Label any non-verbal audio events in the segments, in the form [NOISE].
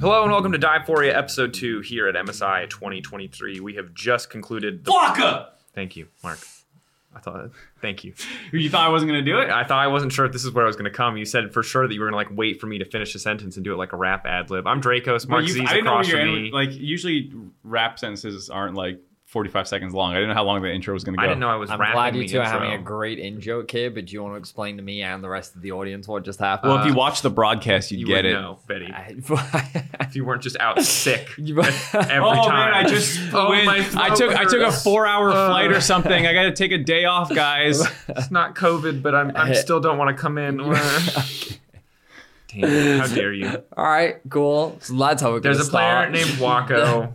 Hello and welcome to Divephoria episode 2 here at MSI 2023. We have just concluded the Flocka! Thank you, Mark. I thought thank you. [LAUGHS] You thought I wasn't gonna do it? I thought I wasn't sure if this is where I was going to come. You said for sure that you were going to like wait for me to finish the sentence and do it like a rap ad lib. I'm Drakos. Mark you- Z's I didn't know across your from me. like. Usually, rap sentences aren't like 45 seconds long. I didn't know how long the intro was gonna go. I didn't know I was I'm glad you the two are having a great in joke here, but do you want to explain to me and the rest of the audience what just happened? Well, if you watch the broadcast, you'd You get it. know, Betty. [LAUGHS] If you weren't just out sick [LAUGHS] You- [LAUGHS] every oh time. man, I just Oh, went- my I throat took I took a four hour Uh. flight or something. I got to take a day off, guys. It's not COVID, but I'm, I still don't want to come in. Damn, how dare you? All right, cool. So that's how we're There's gonna a player named Wacko.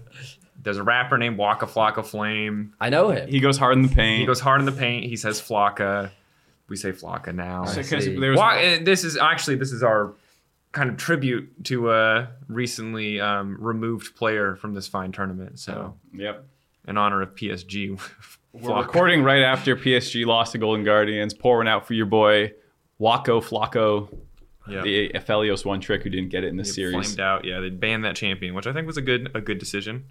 There's a rapper named Waka Flocka Flame. I know him. he goes hard in the paint. He goes hard in the paint. He says Flocka. We say Flocka now. I because see. there was Wa- this is actually this is our kind of tribute to a recently um, removed player from this fine tournament. So Yep. in honor of PSG, [LAUGHS] We're Flocka. recording right after PSG lost to Golden Guardians. Pour one out for your boy Wako Flocko, Yeah. the Aphelios one trick who didn't get it in this It series. Flamed out. Yeah, they banned that champion, which I think was a good a good decision.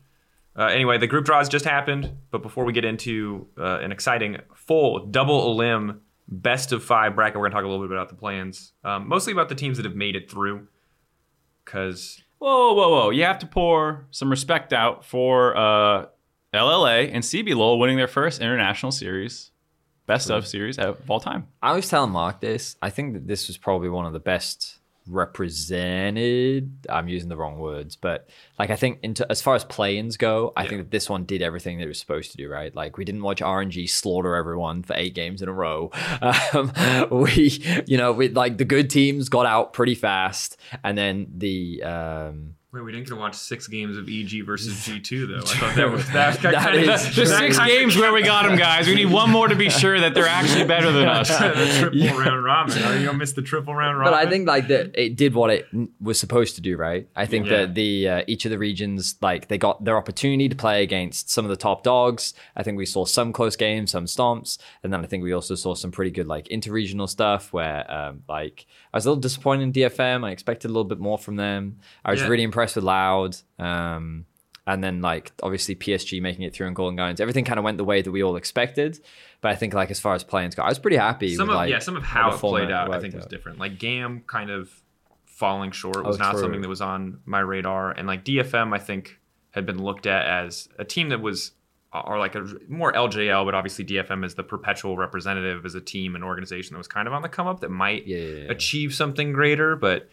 Uh, anyway, the group draws just happened, but before we get into uh, an exciting full double elim best of five bracket, we're gonna talk a little bit about the plans, um, mostly about the teams that have made it through. Because Whoa, whoa, whoa! You have to pour some respect out for uh, LLA and CBLOL winning their first international series, best of series of all time. I was telling Mark this. I think that this was probably one of the best represented. I'm using the wrong words, but like I think into as far as play-ins go, I think that this one did everything that it was supposed to do. Right? Like we didn't watch RNG slaughter everyone for eight games in a row. [LAUGHS] Um, we, you know, we like the good teams got out pretty fast, and then the um, wait, we didn't get to watch six games of EG versus [LAUGHS] G two though. I thought that was that, That kind of is- [LAUGHS] The six kinda- games where we got them, guys. We need one more to be sure that they're actually better than us. [LAUGHS] the triple round robin. Are you gonna miss the triple round robin? But I think like that it did what it was supposed to do, right? I think Yeah. that the uh, each of the regions like they got their opportunity to play against some of the top dogs. I think we saw some close games, some stomps, and then I think we also saw some pretty good like interregional stuff where um, like I was a little disappointed in DFM. I expected a little bit more from them. I was Yeah. really impressed with Loud. Um, and then like obviously PSG making it through and Golden Guardians, everything kind of went the way that we all expected. But I think like as far as playing go, I was pretty happy. some with, of like, yeah, some of how it played out, I think was different. Like Gam kind of falling short was Oh, not true. something that was on my radar, and like DFM, I think had been looked at as a team that was or like a more LJL, but obviously DFM is the perpetual representative as a team and organization that was kind of on the come up that might Yeah, yeah, yeah. achieve something greater, but.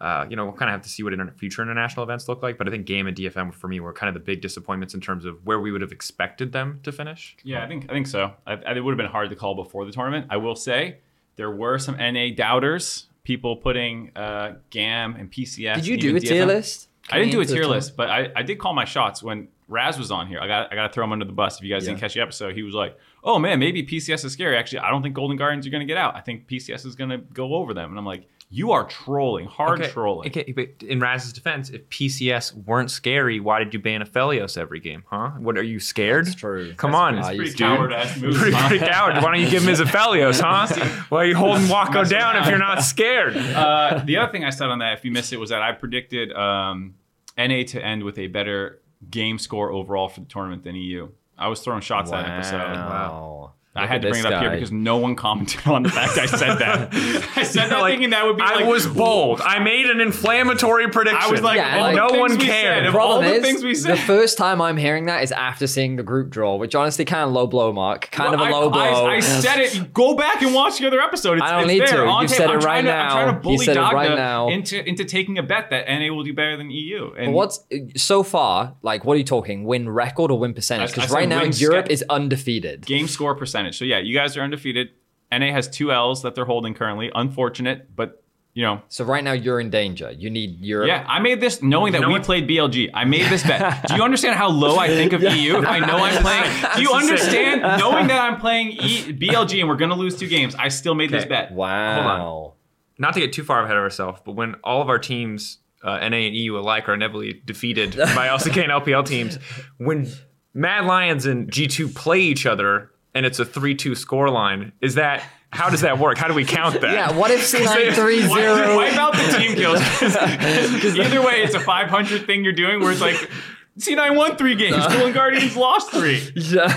Uh, you know, we'll kind of have to see what inter- future international events look like. But I think GAM and DFM for me were kind of the big disappointments in terms of where we would have expected them to finish. Yeah, I think I think so. I, I, it would have been hard to call before the tournament. I will say there were some NA doubters, people putting uh, GAM and PCS. Did you do even a tier DFM. list? I didn't do a Coming into the tier list, but I, I did call my shots when Raz was on here. I got I got to throw him under the bus. If you guys didn't catch the episode, he was like, "Oh man, maybe PCS is scary." Actually, I don't think Golden Guardians are going to get out. I think PCS is going to go over them. And I'm like, "You are trolling, hard Okay, trolling." Okay, but in Raz's defense, if PCS weren't scary, why did you ban Aphelios every game? Huh? What are you scared? That's true. Come That's- on. that's I pretty used to- coward ass move. Pretty, huh? pretty coward. Why don't you give him his [LAUGHS] Aphelios, huh? Why are you holding Wacko Mess down if you're not scared? uh, the other thing I said on that, if you missed it, was that I predicted um, NA to end with a better game score overall for the tournament than EU. I was throwing shots that episode. Wow. I had to bring it up here because no one commented on the fact I said that. [LAUGHS] I said that Like, thinking that would be I like was bold. I made an inflammatory prediction. I was like, Yeah, all like- no one we cared. Said, The of all Problem the is, things we the first time I'm hearing that is after seeing the group draw, which honestly kind of low blow, Mark. Kind Well, of a low I, blow. I, I said it. Go back and watch the other episode. It's, I don't it's need there to. You've said I'm it trying right to, I'm trying now. to You bully said it right now. into into taking a bet that NA will do better than EU. And But what's so far? Like, what are you talking? Win record or win percentage? I- I Because right now Europe is undefeated. game score percentage. So yeah, you guys are undefeated. NA has two L's that they're holding currently. Unfortunate, but you know. So right now you're in danger. You need Europe. Yeah, I made this knowing that You know we what? played BLG. I made this bet. [LAUGHS] Do you understand how low I think of EU? If I know I'm [LAUGHS] playing, do you That's the same. understand knowing that I'm [LAUGHS] playing e- BLG and we're gonna lose two games? I still made this bet. Wow. not to get too far ahead of ourselves, but when all of our teams, uh, NA and EU alike, are inevitably defeated by LCK and LPL teams, when Mad Lions and G2 play each other, and it's a three-two score line. Is that how does that work? How do we count that? Yeah, what if C9 [LAUGHS] 3 Wipe, 0? wipe out the team kills. [LAUGHS] [LAUGHS] Either way, it's a 500 thing you're doing where it's like C9 won three games, Golden Guardians lost three. Yeah.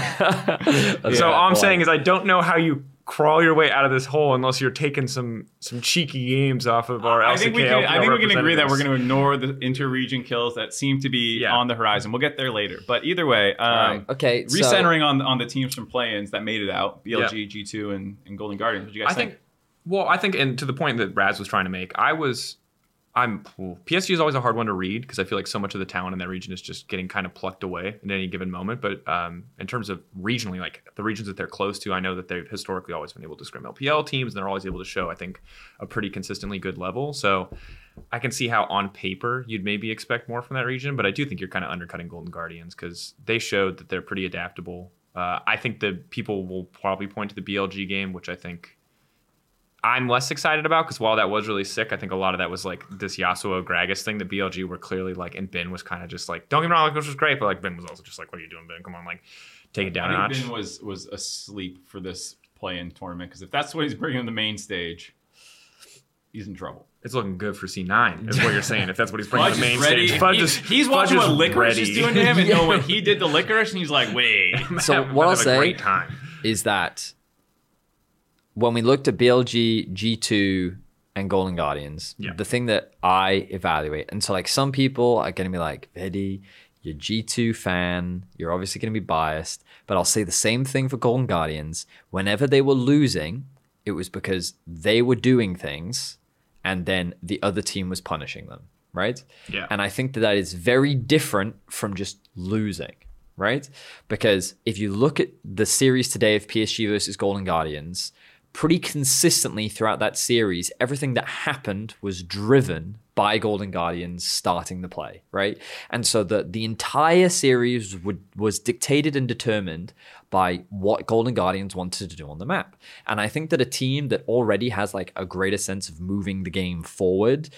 So all I'm saying is I don't know how you crawl your way out of this hole unless you're taking some some cheeky games off of our I think we can. I think we can agree that we're going to ignore the inter-region kills that seem to be Yeah. on the horizon. We'll get there later. But either way, um, okay, so- recentering on on the teams from play-ins that made it out: BLG, G2, and, and Golden Guardians. What do you guys I think. Well, I think, and to the point that Raz was trying to make, I was, I'm PSG is always a hard one to read because I feel like so much of the talent in that region is just getting kind of plucked away in any given moment. But um, in terms of regionally, like the regions that they're close to, I know that they've historically always been able to scrim LPL teams, and they're always able to show, I think, a pretty consistently good level. So I can see how on paper you'd maybe expect more from that region, but I do think you're kind of undercutting Golden Guardians because they showed that they're pretty adaptable. Uh, I think the people will probably point to the BLG game, which I think I'm less excited about because while that was really sick, I think a lot of that was like this Yasuo Gragas thing that BLG were clearly like, and Ben was kind of just like, don't get me wrong, like, which was great, but like Ben was also just like, what are you doing, Ben? Come on, like, take it down a I notch. think Ben was was asleep for this play-in tournament because if that's what he's bringing on the main stage, he's in trouble. It's looking good for C9, is what you're saying. If that's what he's bringing Fudge to the main ready. stage, Fudge He- is he's Fudge watching is what Licorice is ready. doing to him and [LAUGHS] Yeah. know what he did to Licorice, and he's like, wait. So what I'll say great time. is that when we looked at BLG, G2, and Golden Guardians, Yeah. the thing that I evaluate, and so like some people are going to be like, Vedi, you're G2 fan, you're obviously going to be biased, but I'll say the same thing for Golden Guardians. Whenever they were losing, it was because they were doing things and then the other team was punishing them, right? Yeah. And I think that that is very different from just losing, right? Because if you look at the series today of PSG versus Golden Guardians, pretty consistently throughout that series, everything that happened was driven by Golden Guardians starting the play, right? And so the the entire series would, was dictated and determined by what Golden Guardians wanted to do on the map. And I think that a team that already has like a greater sense of moving the game forward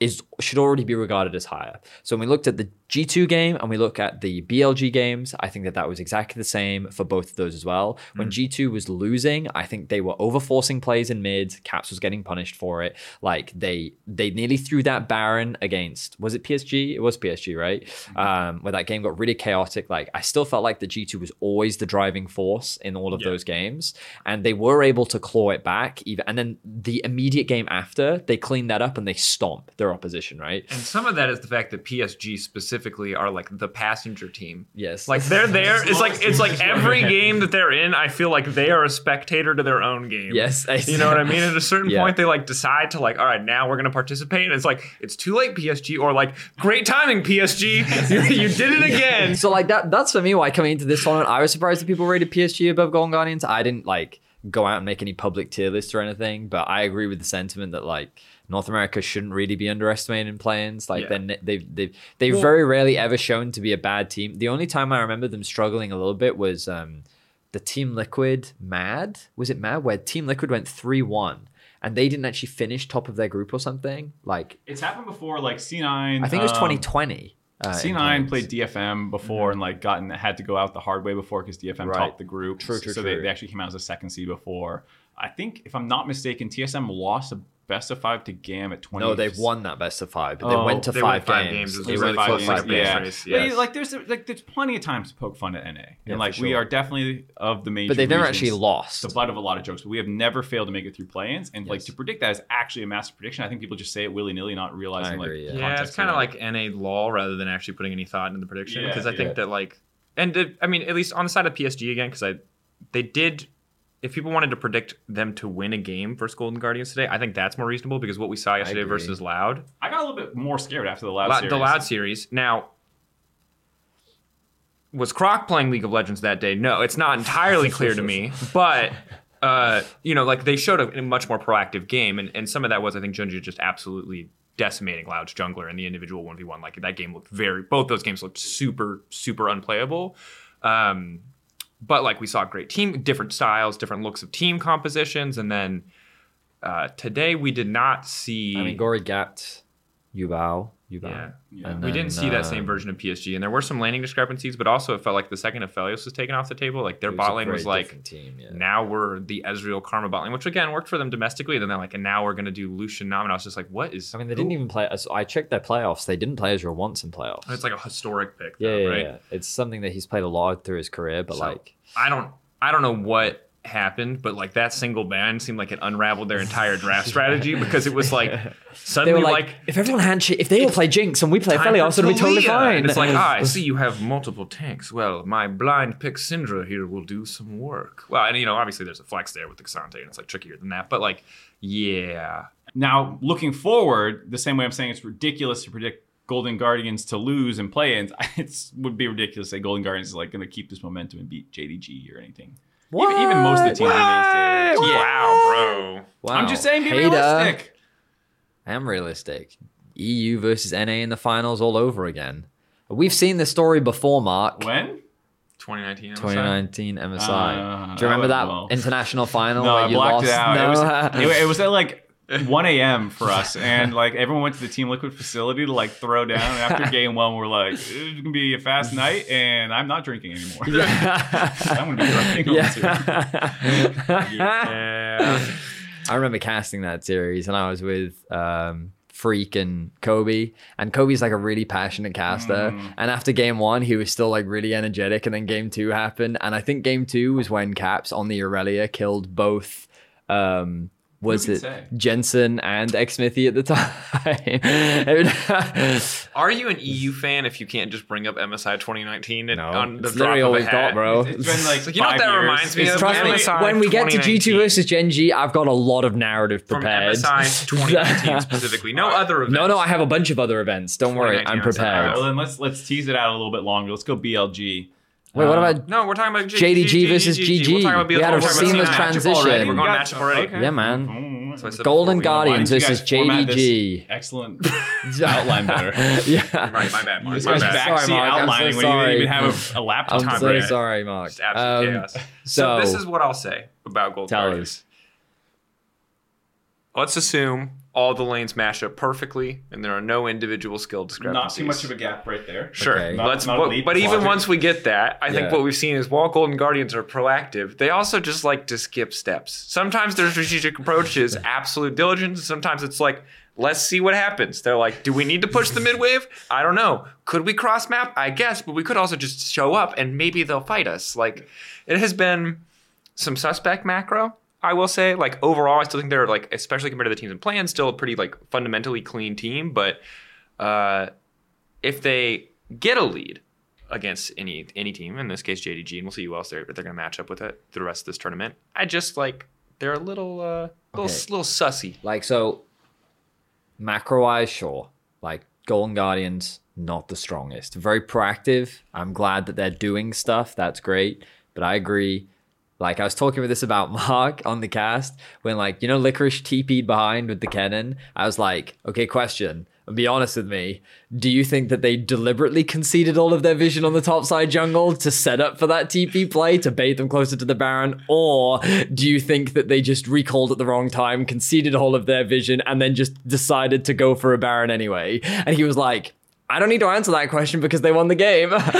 is should already be regarded as higher. So when we looked at the G2 game and we look at the BLG games, I think that that was exactly the same for both of those as well. When G2 was losing, I think they were overforcing plays in mid. Caps was getting punished for it. Like they they nearly threw that Baron against was it PSG? It was PSG, right? Um, where that game got really chaotic. Like I still felt like the G2 was always the driving force in all of Yeah. those games, and they were able to claw it back. Even and then the immediate game after, they cleaned that up and they stomp their opposition, right? And some of that is the fact that PSG specifically are like the passenger team. Yes. Like they're there. It's like it's like [LAUGHS] every game that they're in, I feel like they are a spectator to their own game. Yes, You know what I mean? At a [LAUGHS] certain Yeah. point, they like decide to like, all right, now we're gonna participate, and it's like it's too late, PSG, or like great timing, PSG, [LAUGHS] you, you did it again. So like that that's for me why coming into this tournament, I was surprised that people rated PSG above Golden Guardians. I didn't like go out and make any public tier lists or anything, but I agree with the sentiment that like North America shouldn't really be underestimated in play-ins. Like Yeah. then they've they've they've Well- very rarely ever shown to be a bad team. The only time I remember them struggling a little bit was um the Team Liquid Mad. Was it Mad? Where Team Liquid went 3-1 and they didn't actually finish top of their group or something. Like It's happened before, like C9. I think it was um, 2020. uh, C9 play-ins. played DFM before and like gotten had to go out the hard way before because DFM Right. topped the group. True, true, so They, true. they actually came out as a second seed before. I think if I'm not mistaken, TSM lost a best of five to GAM at 20. No, they've won that best of five, but they Oh, went to they five, went five games. games. They a went really for five five games. games. yeah. race, But, like there's like there's plenty of times to poke fun at NA. Yeah, and like for we are definitely of the major But they've never actually lost. the butt of a lot of jokes. But we have never failed to make it through play-ins. And like to predict that is actually a massive prediction. I think people just say it willy-nilly, not realizing agree, like yeah. Yeah, it's kind of like NA law rather than actually putting any thought into the prediction. Yeah, Because I think yeah. that like, and it, I mean, at least on the side of PSG again, because I, they did. If people wanted to predict them to win a game versus Golden Guardians today, I think that's more reasonable because what we saw yesterday agree. versus Loud, I got a little bit more scared after the loud Loud- series. the Loud series. Now, was Croc playing League of Legends that day? No, it's not entirely clear to me, [LAUGHS] but. Uh, you know, like they showed a, a much more proactive game, and, and some of that was, I think, JunJia just absolutely decimating Loud's jungler in the individual 1v1. Like that game looked very, both those games looked super, super unplayable. Um, but like we saw great team, different styles, different looks of team compositions, and then uh, today we did not see. I mean, Gori gapped Yubao Yuban. Yeah. And we didn't then, see that same um, version of PSG, and there were some landing discrepancies, but also it felt like the second Aphelios was taken off the table, like their bot lane was like, team, yeah. now we're the Ezreal Karma bot lane, which again worked for them domestically. Then they're like, and now we're gonna do Lucian Nam, and I was just like, what is? I mean, they didn't even play. I checked their playoffs. They didn't play Ezreal once in playoffs. It's like a historic pick, yeah, yeah, right? yeah. It's something that he's played a lot through his career, but So, like, I don't, I don't know what happened, but like that single ban seemed like it unraveled their entire [LAUGHS] draft strategy because it was like they suddenly were like, like. if everyone handshake, if they all play Jinx and we play time Aphelios, for it'll be totally fine. And it's like, ah, I [LAUGHS] see you have multiple tanks. Well, my blind pick Syndra here will do some work. Well, and you know, obviously there's a flex there with the K'Sante, and it's like trickier than that. But like, yeah, Now, looking forward, the same way I'm saying it's ridiculous to predict Golden Guardians to lose and play ins, [LAUGHS] it would be ridiculous to say Golden Guardians is like going to keep this momentum and beat JDG or anything. Even, even most of the teams in main stage. wow, bro. Wow. I'm just saying, be Hater. realistic. I am realistic. EU versus NA in the finals all over again. We've seen this story before, Mark. When? 2019. MSI? 2019 MSI. Uh, Do you remember that well. international final No, where I you blocked lost? it out. No. It, was, it, it was at like 1 a.m. for [LAUGHS] us, and like everyone went to the Team Liquid facility to like throw down. And after [LAUGHS] game one, we're like, it's gonna be a fast night, and I'm not drinking anymore. [LAUGHS] I'm gonna be drinking. yeah. Yeah. I remember casting that series, and I was with um, Freak and Kobe, and Kobe's like a really passionate caster. Mm. And after game one, he was still like really energetic, and then game two happened, and I think game two was when Caps on the Aurelia killed both. Um, was it say? Jensen and Xmithy at the [LAUGHS] time? Are you an EU fan if you can't just bring up MSI 2019 and no, on the it's drop literally of all a we've hat? got, bro. It's been like, Like, you know what five that years. reminds me It's of? Trust me, MSI when we get to G2 versus Gen G, I've got a lot of narrative prepared. from prepared. MSI [LAUGHS] 2019 specifically. No other events. No, no, I have a bunch of other events. Don't worry, I'm MSI. prepared. Well, then let's let's tease it out a little bit longer. Let's go BLG. Wait, what Uh, about? No, we're talking about JDG versus GG. We're talking about We had a we're talking about seamless transition. We're going Got- matchup already. okay. Yeah, man. So I said Golden before we- Guardians didn't you versus guys format this JDG. Excellent [LAUGHS] [LAUGHS] outline better. [LAUGHS] yeah. Right, my bad, Mark. This My guy's bad. Sorry, Mark, I'm so outlining when you didn't even sorry. have a, a laptop. I'm Time so break. sorry, Mark. Just absolute Um, chaos. So, so- this is what I'll say about Gold Tell Guardians. us. Let's assume all the lanes mash up perfectly, and there are no individual skill Not too much of a gap right there. Sure. Okay. Not- Let's. not but, but even once we get that, I think what we've seen is while Golden Guardians are proactive, they also just like to skip steps. Sometimes their strategic approach is [LAUGHS] absolute diligence. Sometimes it's like, let's see what happens. They're like, do we need to push the mid wave? I don't know. Could we cross map? I guess, but we could also just show up and maybe they'll fight us. Like, it has been some suspect macro. I will say, like overall, I still think they're like, especially compared to the teams in plan, still a pretty like fundamentally clean team. But uh, if they get a lead against any any team, in this case JDG, and we'll see who else they're they're going to match up with it the rest of this tournament. I just like they're a little uh, little Okay. little sussy. Like so, macro wise, sure. Like Golden Guardians, not the strongest. Very proactive. I'm glad that they're doing stuff. That's great. But I agree. Like I was talking with this about [LAUGHS] Mark on the cast when like you know Licorice TP'd behind with the cannon. I was like, okay, question. Be honest with me. Do you think that they deliberately conceded all of their vision on the top side jungle to set up for that TP play to bait them closer to the Baron, or do you think that they just recalled at the wrong time, conceded all of their vision, and then just decided to go for a Baron anyway? And he was like, I don't need to answer that question because they won the game. [LAUGHS]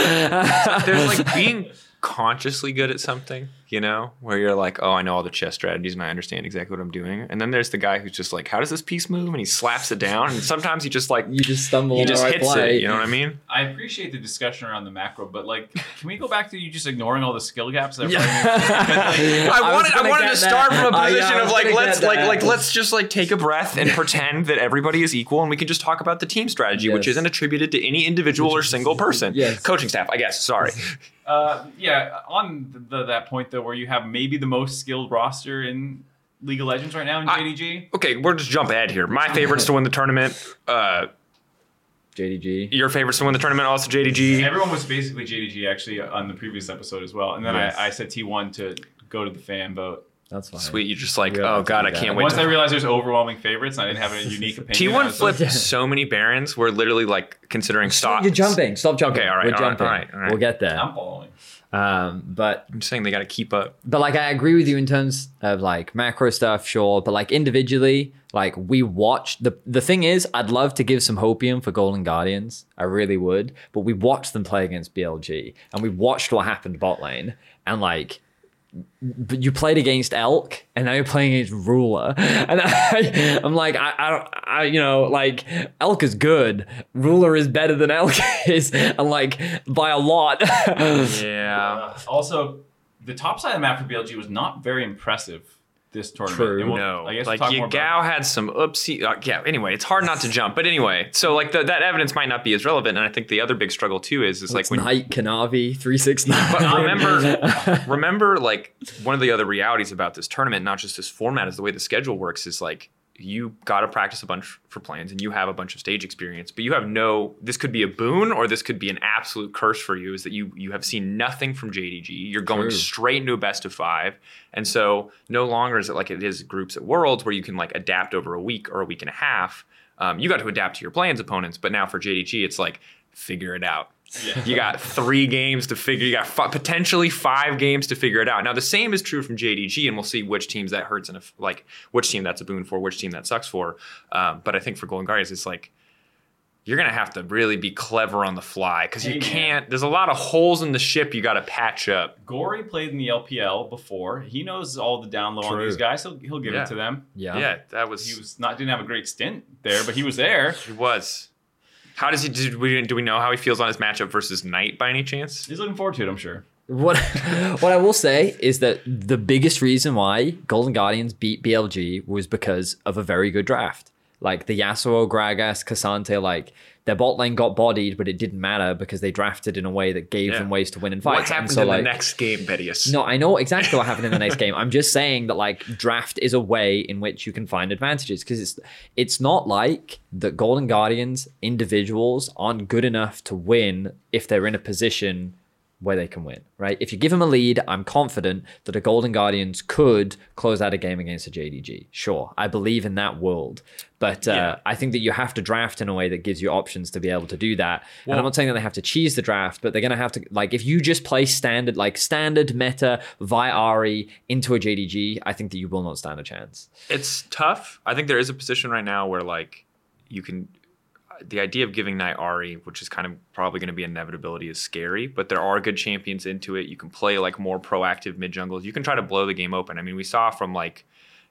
There's like [LAUGHS] being consciously good at something, you know, where you're like, oh, I know all the chess strategies and I understand exactly what I'm doing. And then there's the guy who's just like, how does this piece move? And he slaps it down. And sometimes he just like you just stumble he just right hits play. it. You know what I mean? I appreciate the discussion around the macro, but like, can we go back to you just ignoring all the skill gaps? That Yeah. [LAUGHS] I, I wanted, I gonna wanted to start that. from a yeah, position I of like let's like like let's just like take a breath and pretend that everybody is equal and we can just talk about the team strategy, which isn't attributed to any individual or single person. Yes. Coaching staff, I guess. Sorry. [LAUGHS] Uh, yeah, on the, that point though, where you have maybe the most skilled roster in League of Legends right now in I- JDG. Okay, we're just jump ahead here. My favorites to win the tournament. Uh, JDG. your favorites to win the tournament also JDG. Everyone was basically JDG actually on the previous episode as well, and then Yes. I, I said T1 to go to the fan vote. That's fine. Sweet, you're just like, We don't oh god, I can't wait. Once I To... realized there's overwhelming favorites, and I didn't have a [LAUGHS] unique opinion. I T1 was like, flipped so many barons. We're literally like considering stop. You're jumping. Stop jumping. Okay, all right, We're all right, jumping. all right, all right. We'll get there. I'm following. Um, but I'm saying they got to keep up. but like I agree with you in terms of like macro stuff, sure. But like individually, like we watched the the thing is, I'd love to give some hopium for Golden Guardians. I really would. But we watched them play against BLG, and we watched what happened bot lane, and like. But you played against Elk, and now you're playing against Ruler, [LAUGHS] and I, I'm like, I, I I, you know, like Elk is good, Ruler is better than Elk [LAUGHS] is, and like by a lot. [LAUGHS] Yeah. Uh, also, the top side of the map for BLG was not very impressive this tournament. True. And we'll- No, I guess we'll like talk about- Yagao had some oopsie. Uh, yeah. Anyway, it's hard not to jump, but anyway, so like the, that evidence might not be as relevant, and I think the other big struggle too is is like It's when Knight Kanavi three six nine. But [LAUGHS] remember, [LAUGHS] remember, like one of the other realities about this tournament, not just this format, is the way the schedule works. Is like you got to practice a bunch for plans, and you have a bunch of stage experience, but you have no. This could be a boon, or this could be an absolute curse for you. Is that you you have seen nothing from JDG? You're going True. straight into a best of five, and so no longer is it like it is groups at Worlds where you can like adapt over a week or a week and a half. Um, you got to adapt to your plans opponents, but now for JDG, it's like figure it out. [LAUGHS] You got three games to figure. You got fi- potentially five games to figure it out. Now the same is true from JDG, and we'll see which teams that hurts and if like which team that's a boon for, which team that sucks for. Um, but I think for Golden Guardians, it's like you're gonna have to really be clever on the fly because you man. can't. There's a lot of holes in the ship you got to patch up. Gori played in the LPL before. He knows all the down low on these guys. He'll, he'll give Yeah. it to them. Yeah. Yeah, that was He was not didn't have a great stint there, but he was there. he was. How does he? Did we, do we know how he feels on his matchup versus Knight by any chance? He's looking forward to it, I'm sure. What [LAUGHS] what I will say is that the biggest reason why Golden Guardians beat BLG was because of a very good draft. Like the Yasuo, Gragas, K'Sante, like their bot lane got bodied, but it didn't matter because they drafted in a way that gave Yeah. them ways to win in fights. What's And happened so, in like, the next game, Bedius? No, I know exactly what happened in the next game. I'm just saying that like draft is a way in which you can find advantages because it's it's not like that Golden Guardians individuals aren't good enough to win if they're in a position where they can win, right? If you give them a lead, I'm confident that a Golden Guardians could close out a game against a JDG. Sure, I believe in that world. But uh, Yeah. I think that you have to draft in a way that gives you options to be able to do that. and I'm not saying that they have to cheese the draft, but they're going to have to, like, if you just play standard, like standard meta via Ari into a JDG, I think that you will not stand a chance. it's tough. I think there is a position right now where like you can the idea of giving Knight which is kind of probably going to be inevitability, is scary. But there are good champions into it. You can play like more proactive mid jungles. You can try to blow the game open. I mean, we saw from like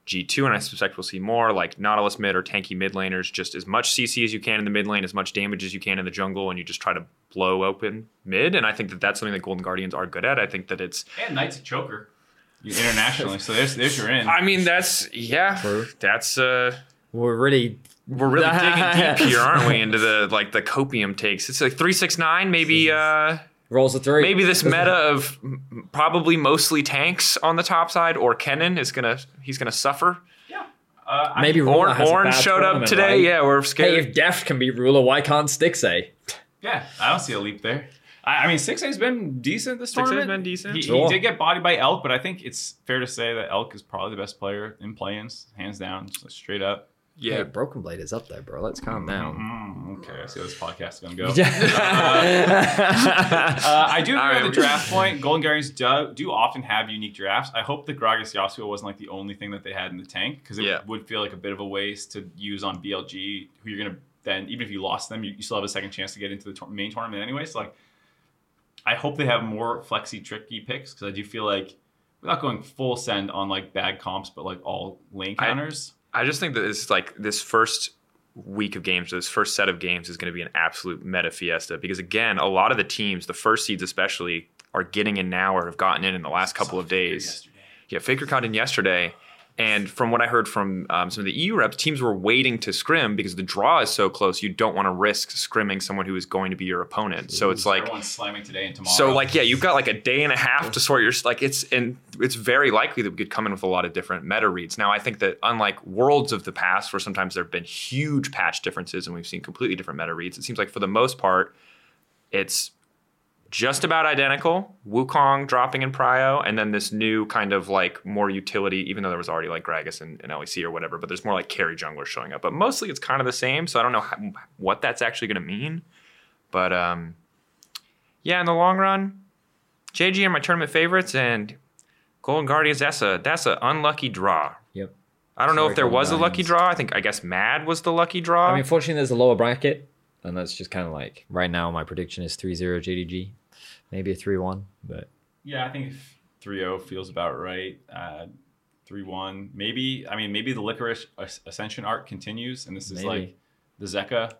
G2, and I suspect we'll see more like Nautilus mid or tanky mid laners, just as much CC as you can in the mid lane, as much damage as you can in the jungle, and you just try to blow open mid. And I think that that's something that Golden Guardians are good at. I think that it's And Knight's a choker internationally, so there's there's your in. I mean, that's yeah, True. that's uh, We're really. We're really [LAUGHS] digging deep here, aren't we? Into the like the copium takes. It's like three six nine, maybe uh, Rolls a three. maybe this [LAUGHS] meta of probably mostly tanks on the top side, or Kennen is gonna he's gonna suffer. yeah. Uh, Maybe Ruler Orange, has a Orange bad showed up today. right? Yeah, we're Hey, scared. if Deft can be Ruler, why can't Stixxay? Yeah, I don't see a leap there. I, I mean, Six A's been decent this 6A's tournament. been decent. He, Sure. he did get bodied by Elk, but I think it's fair to say that Elk is probably the best player in play-ins, hands down, just straight up. Yeah, Broken Blade is up there, bro. Let's calm down. Mm, okay, I see how this podcast is gonna go. [LAUGHS] Yeah. Uh, I do [LAUGHS] agree right. with the draft point. Golden Guardians do, do often have unique drafts. I hope that Gragas Yasuo wasn't like the only thing that they had in the tank because it Yeah. would feel like a bit of a waste to use on BLG, who you're gonna then even if you lost them, you, you still have a second chance to get into the tour- main tournament anyway. So like, I hope they have more flexy, tricky picks because I do feel like without going full send on like bad comps, but like all lane counters. I just think that it's like this first week of games, this first set of games is going to be an absolute meta fiesta because again, a lot of the teams, the first seeds especially, are getting in now or have gotten in in the last couple of days. Yesterday. Yeah, Faker caught in yesterday. And from what I heard from um, some of the EU reps, teams were waiting to scrim because the draw is so close. You don't want to risk scrimming someone who is going to be your opponent. So it's like, Everyone's slamming today and tomorrow. so like, yeah, you've got like a day and a half to sort your like. It's and it's very likely that we could come in with a lot of different meta reads. Now, I think that unlike worlds of the past, where sometimes there have been huge patch differences and we've seen completely different meta reads, it seems like for the most part, it's just about identical. Wukong dropping in Prio, and then this new kind of like more utility, even though there was already like Gragas and, and LEC or whatever, but there's more like carry junglers showing up. But mostly it's kind of the same, so I don't know how, what that's actually going to mean. But um, yeah, in the long run, JG are my tournament favorites, and Golden Guardians. That's a that's an unlucky draw. Yep. I don't know if there Golden was a lucky draw. I think I guess Mad was the lucky draw. I mean, fortunately, there's a lower bracket, and that's just kind of like right now. My prediction is 3-0 JDG, maybe a 3-1, but Yeah, I think 3-0 feels about right. Uh, 3-1, maybe. I mean, maybe the Licorice Ascension arc continues, and this is Maybe. like the Zeka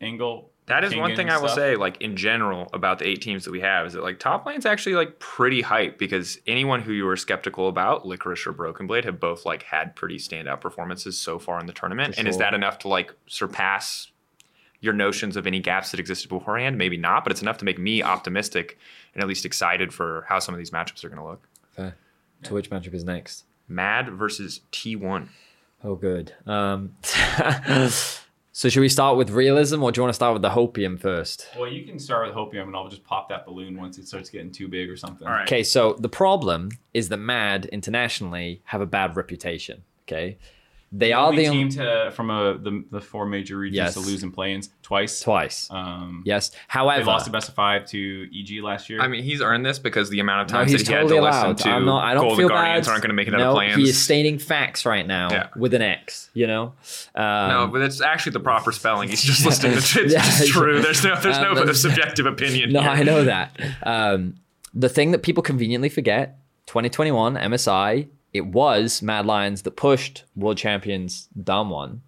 angle. That is King one thing I will stuff. say, like in general, about the eight teams that we have, is that like top lane's actually like pretty hype because anyone who you were skeptical about, Licorice or Broken Blade, have both like had pretty standout performances so far in the tournament. For And is that enough to like surpass your notions of any gaps that existed beforehand? Maybe not, but it's enough to make me optimistic and at least excited for how some of these matchups are going to look. fair. To which matchup is next? Mad versus T1. Oh, good. Um, [LAUGHS] so should we start with realism, or do you want to start with the hopium first? Well, you can start with Hopium, and I'll just pop that balloon once it starts getting too big or something. All right. Okay, so the problem is that Mad internationally have a bad reputation. Okay, they are Only the team only to from a, the the four major regions Yes. to lose in play-ins twice. twice. Um, Yes, They however, lost the best of five to EG last year. I mean, he's earned this because the amount of No, times he's that he totally had to allowed. listen to I'm not, I don't Golden feel Guardians bad. aren't going to make it out no, of plans. he is stating facts right now Yeah. with an X. You know. Um, No, but it's actually the proper spelling. He's just [LAUGHS] listening. to It's Yeah. just true. There's no, there's no Um, [LAUGHS] subjective [LAUGHS] opinion. No, here. I know that. Um, the thing that people conveniently forget 2021 MSI, it was Mad Lions that pushed world champions down one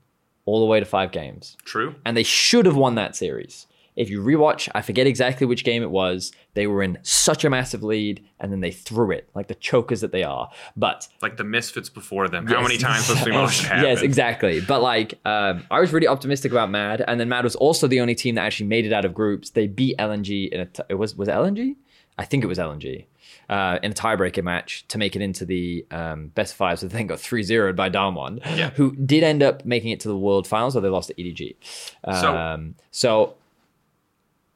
all the way to five games. True. And they should have won that series. If you rewatch, I forget exactly which game it was. They were in such a massive lead and then they threw it like the chokers that they are. But Like the misfits before them. How many times was promotion [LAUGHS] happen? Yes, exactly. But like, um, I was really optimistic about Mad, and then Mad was also the only team that actually made it out of groups. They beat LNG in a. T- it was was it LNG? I think it was LNG. Uh, in a tiebreaker match to make it into the um, best five, so they then got 3 0 by Damwon, Yeah. who did end up making it to the world finals, or they lost to EDG. So- Um, so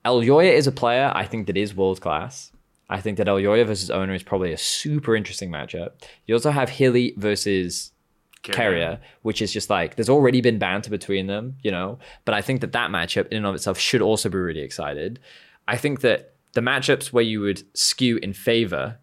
Elyoya is a player I think that is world class. I think that Elyoya versus Oner is probably a super interesting matchup. You also have Hilly versus Keria, which is just like there's already been banter between them, you know. But I think that that matchup in and of itself should also be really excited. I think that the matchups where you would skew in favor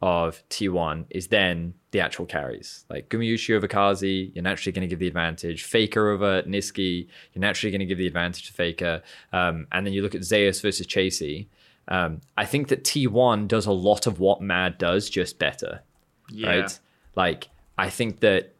of T1 is then the actual carries. Like Gumayusi over Carzzy, you're naturally going to give the advantage. Faker over Nisqy, you're naturally going to give the advantage to Faker. Um, and then you look at Zeus versus Chasy. Um, I think that T1 does a lot of what Mad does, just better Yeah. right? Like, I think that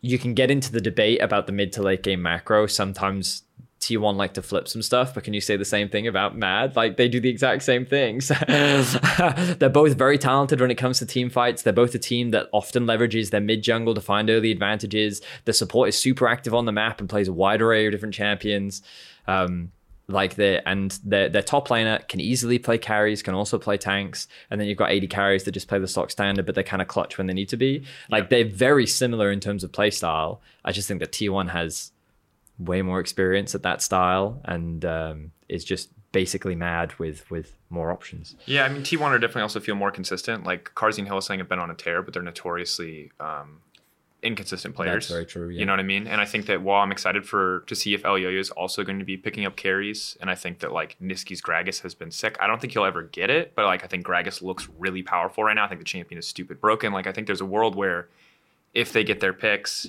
you can get into the debate about the mid to late game macro. Sometimes T1 like to flip some stuff, but can you say the same thing about Mad? Like, they do the exact same things. [LAUGHS] They're both very talented when it comes to team fights. They're both a team that often leverages their mid jungle to find early advantages. The support is super active on the map and plays a wide array of different champions. Um, like the and their their top laner can easily play carries, can also play tanks, and then you've got 80 carries that just play the stock standard, but they're kind of clutch when they need to be. Like they're very similar in terms of play style. I just think that T1 has way more experience at that style and um, is just basically mad with with more options. Yeah, I mean T1 are definitely also feel more consistent. Like Carzzy and Hylissang have been on a tear, but they're notoriously um, inconsistent players. That's very true, yeah. You know what I mean? And I think that while I'm excited for to see if Elyoya is also going to be picking up carries, and I think that like Nisqy's Gragas has been sick. I don't think he'll ever get it, but like I think Gragas looks really powerful right now. I think the champion is stupid broken. Like I think there's a world where if they get their picks,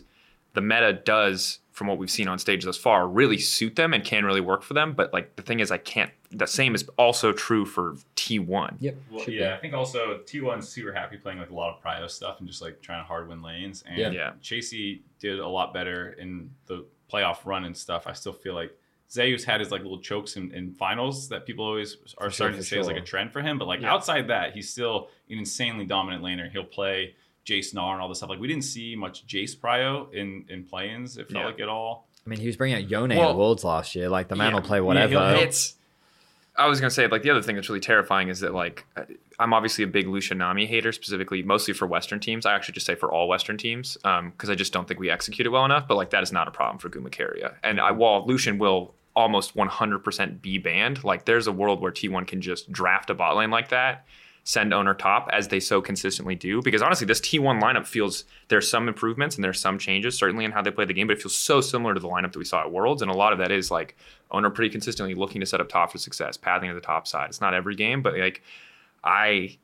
the meta does, from what we've seen on stage thus far, really suit them and can really work for them. But like the thing is, I can't. The same is also true for T1. Yep. Well, yeah, I think also T1's super happy playing like a lot of prio stuff and just like trying to hard win lanes. And Yeah. Yeah. Chasy did a lot better in the playoff run and stuff. I still feel like Zeus had his like little chokes in, in finals that people always are For starting for to say is like a trend for him. But like Yeah. outside that, he's still an insanely dominant laner. He'll play Jace Gnar and all this stuff. Like we didn't see much Jace prio in in play-ins. It felt Yeah. like at all. I mean, he was bringing out Yone Well- at Worlds last year. Like the man Yeah. will play whatever. he'll- he'll- It's. I was gonna say like the other thing that's really terrifying is that like uh, I'm obviously a big Lucian Nami hater, specifically mostly for Western teams. I actually just say for all Western teams um, because I just don't think we executed well enough. But like that is not a problem for Gumacaria. And I, while Lucian will almost 100% be banned, like there's a world where T1 can just draft a bot lane like that, send Oner top as they so consistently do. Because honestly, this T1 lineup feels there's some improvements and there's some changes certainly in how they play the game, but it feels so similar to the lineup that we saw at Worlds. And a lot of that is like Oner pretty consistently looking to set up top for success, pathing to the top side. It's not every game, but like I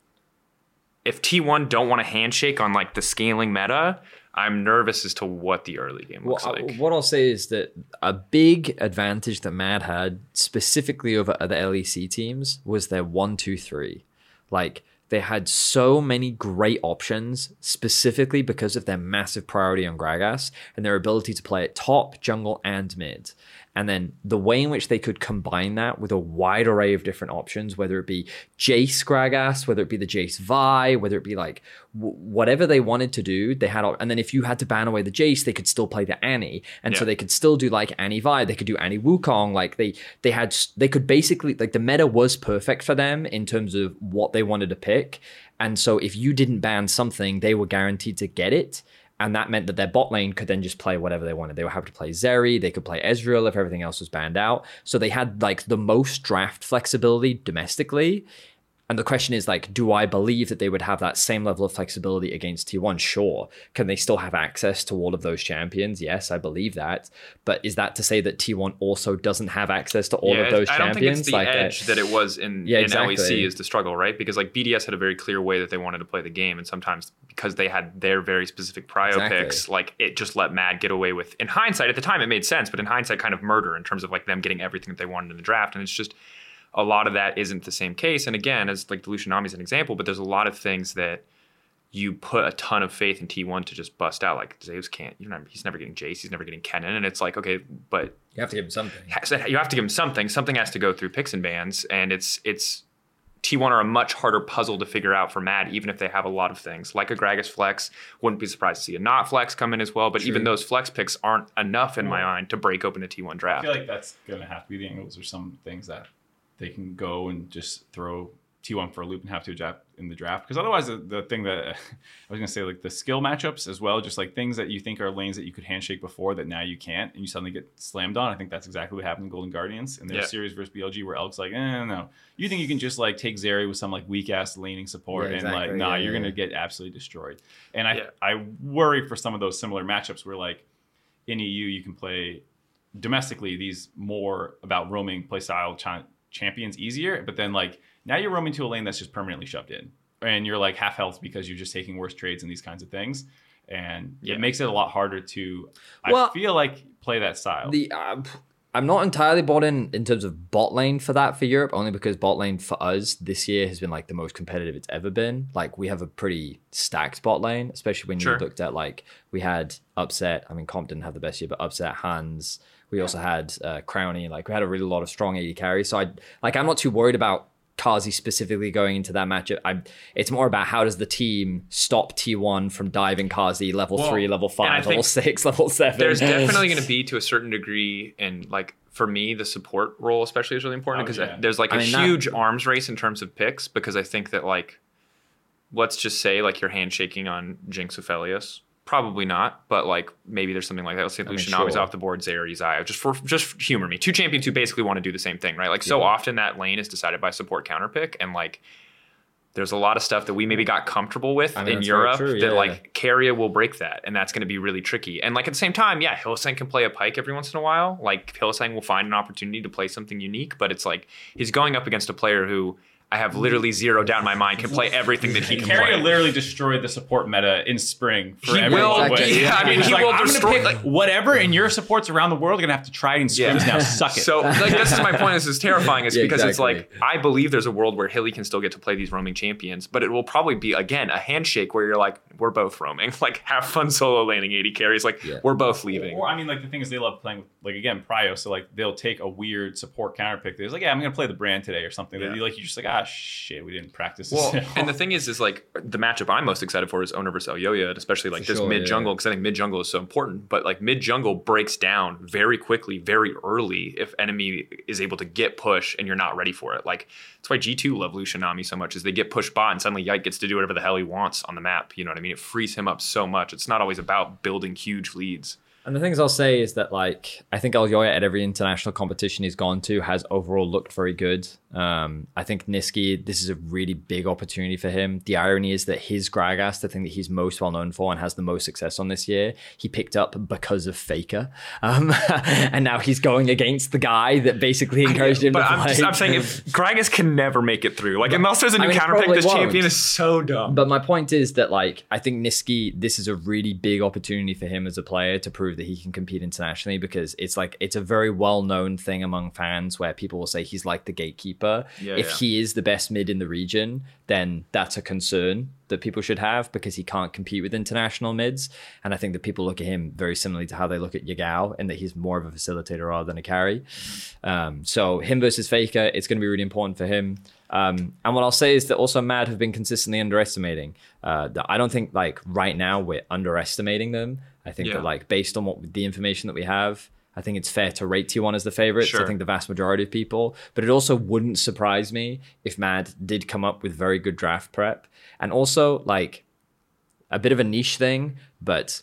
if T1 don't want a handshake on like the scaling meta, I'm nervous as to what the early game looks Well, like. what I'll say is that a big advantage that Mad had, specifically over other LEC teams, was their one, two, three. Like they had so many great options, specifically because of their massive priority on Gragas and their ability to play at top, jungle, and mid. And then the way in which they could combine that with a wide array of different options, whether it be Jace Gragas, whether it be the Jace Vi, whether it be like w- whatever they wanted to do, they had. op- And then if you had to ban away the Jace, they could still play the Annie, and so they could still do like Annie Vi. They could do Annie Wukong. Like they they had they could basically like the meta was perfect for them in terms of what they wanted to pick. And so if you didn't ban something, they were guaranteed to get it. And that meant that their bot lane could then just play whatever they wanted. They were happy to play Zeri, they could play Ezreal if everything else was banned out. So they had like the most draft flexibility domestically. And the question is like, do I believe that they would have that same level of flexibility against T1? Sure. Can they still have access to all of those champions? Yes, I believe that. But is that to say that T1 also doesn't have access to all yeah, of those I don't think it's the like, uh, edge that it was in, Yeah, in exactly. LEC is the struggle, right? Because like BDS had a very clear way that they wanted to play the game, and sometimes because they had their very specific prio Exactly. picks, like it just let Mad get away with. In hindsight, at the time, it made sense, but in hindsight, kind of murder in terms of like them getting everything that they wanted in the draft, and it's just a lot of that isn't the same case. And again, as like Delusion Nami is an example, but there's a lot of things that you put a ton of faith in T1 to just bust out. Like Zeus can't, you're not, he's never getting Jace, he's never getting Kennen, and it's like okay, but you have to give him something. you have to give him something. Something has to go through picks and bans, and it's it's T1 are a much harder puzzle to figure out for Mad, even if they have a lot of things like a Gragas flex. Wouldn't be surprised to see a not flex come in as well. But even those flex picks aren't enough in my mind to break open a T1 draft. I feel like that's gonna have to be the angles or some things that they can go and just throw T1 for a loop and have to adapt in the draft. Because otherwise, the, the thing that [LAUGHS] I was gonna say, like the skill matchups as well, just like things that you think are lanes that you could handshake before that now you can't, and you suddenly get slammed on. I think that's exactly what happened in Golden Guardians in their Yeah. series versus BLG, where Elk's like, eh, no, you think you can just like take Zeri with some like weak ass laning support, Yeah, and like, nah, Yeah, you're yeah, gonna get absolutely destroyed. And I Yeah. I worry for some of those similar matchups where like in EU you can play domestically these more about roaming play style cha- champions easier but then like now you're roaming to a lane that's just permanently shoved in and you're like half health because you're just taking worse trades and these kinds of things and Yeah. it makes it a lot harder to Well, i feel like play that style The uh, I'm not entirely bought in in terms of bot lane for that for Europe, only because bot lane for us this year has been like the most competitive it's ever been. Like we have a pretty stacked bot lane, especially when Sure. you looked at like we had upset. I mean, Comp didn't have the best year, but upset Hans. We also had uh, Crownie. Like we had a really lot of strong AD carries. So I like I'm not too worried about Carzzy specifically going into that matchup. I it's more about how does the team stop T1 from diving Carzzy level Well, three, level five, level six, level seven. There's [LAUGHS] definitely going to be to a certain degree, and like for me, the support role especially is really important Oh, because yeah. there's like a I mean, that- huge arms race in terms of picks. Because I think that like, let's just say like you're handshaking on Jinx Aphelios. Probably not, but like maybe there's something like that. Let's say mean, Lucian Navi's sure. off the board, Zeri, Xayah. Just for just humor me. Two champions who basically want to do the same thing, right? Like so often that lane is decided by support counter pick, and like there's a lot of stuff that we maybe got comfortable with I mean, in Europe true, that yeah. like Keria will break that, and that's going to be really tricky. And like at the same time, yeah, Hylissang can play a Pyke every once in a while. Like Hylissang will find an opportunity to play something unique, but it's like he's going up against a player who I have literally zero down in my mind can play everything that he can Keria play. literally destroyed the support meta in spring for He will- Wait, yeah, I mean, he like, will I'm gonna destroy- pick like- whatever, and your supports around the world are gonna have to try it in scrims now. Suck it. So like this is my point. This is terrifying. Is [LAUGHS] Yeah, because it's like I believe there's a world where Hilly can still get to play these roaming champions, but it will probably be again a handshake where you're like, we're both roaming. [LAUGHS] Like have fun solo laning 80 carries. Like Yeah. we're both leaving. Or I mean, like the thing is, they love playing with like again Prio. So like they'll take a weird support counter pick. They're like, yeah, I'm gonna play the brand today or something. That Yeah. like, you're just like, ah, Ah, shit, we didn't practice. This Well, and the thing is, is like the matchup I'm most excited for is Oner versus Elyoya, and especially like For this sure, mid jungle yeah. because I think mid jungle is so important. But like mid jungle breaks down very quickly, very early if enemy is able to get push and you're not ready for it. Like that's why G2 love Lucianami so much is they get push bot and suddenly Yike gets to do whatever the hell he wants on the map. You know what I mean? It frees him up so much. It's not always about building huge leads. And the things I'll say is that, like, I think Elyoya at every international competition he's gone to has overall looked very good. Um, I think Nisqy, this is a really big opportunity for him. The irony is that his Gragas, the thing that he's most well known for and has the most success on this year, he picked up because of Faker. Um, [LAUGHS] and now he's going against the guy that basically encouraged him But to I'm, play. just, I'm saying if Gragas can never make it through. Like unless there's a new I mean, counter pick, probably this won't. champion is so dumb. But my point is that like I think Nisqy, this is a really big opportunity for him as a player to prove that he can compete internationally because it's like it's a very well known thing among fans where people will say he's like the gatekeeper. Yeah, if yeah. he is the best mid in the region, then that's a concern that people should have because he can't compete with international mids. And I think that people look at him very similarly to how they look at Yagao and that he's more of a facilitator rather than a carry. Um, so him versus Faker, it's going to be really important for him. Um, and what I'll say is that also Mad have been consistently underestimating. Uh, that I don't think like right now we're underestimating them. I think Yeah. that like based on what the information that we have, I think it's fair to rate T1 as the favorites. I think the vast majority of people, but it also wouldn't surprise me if Mad did come up with very good draft prep. And also like a bit of a niche thing, but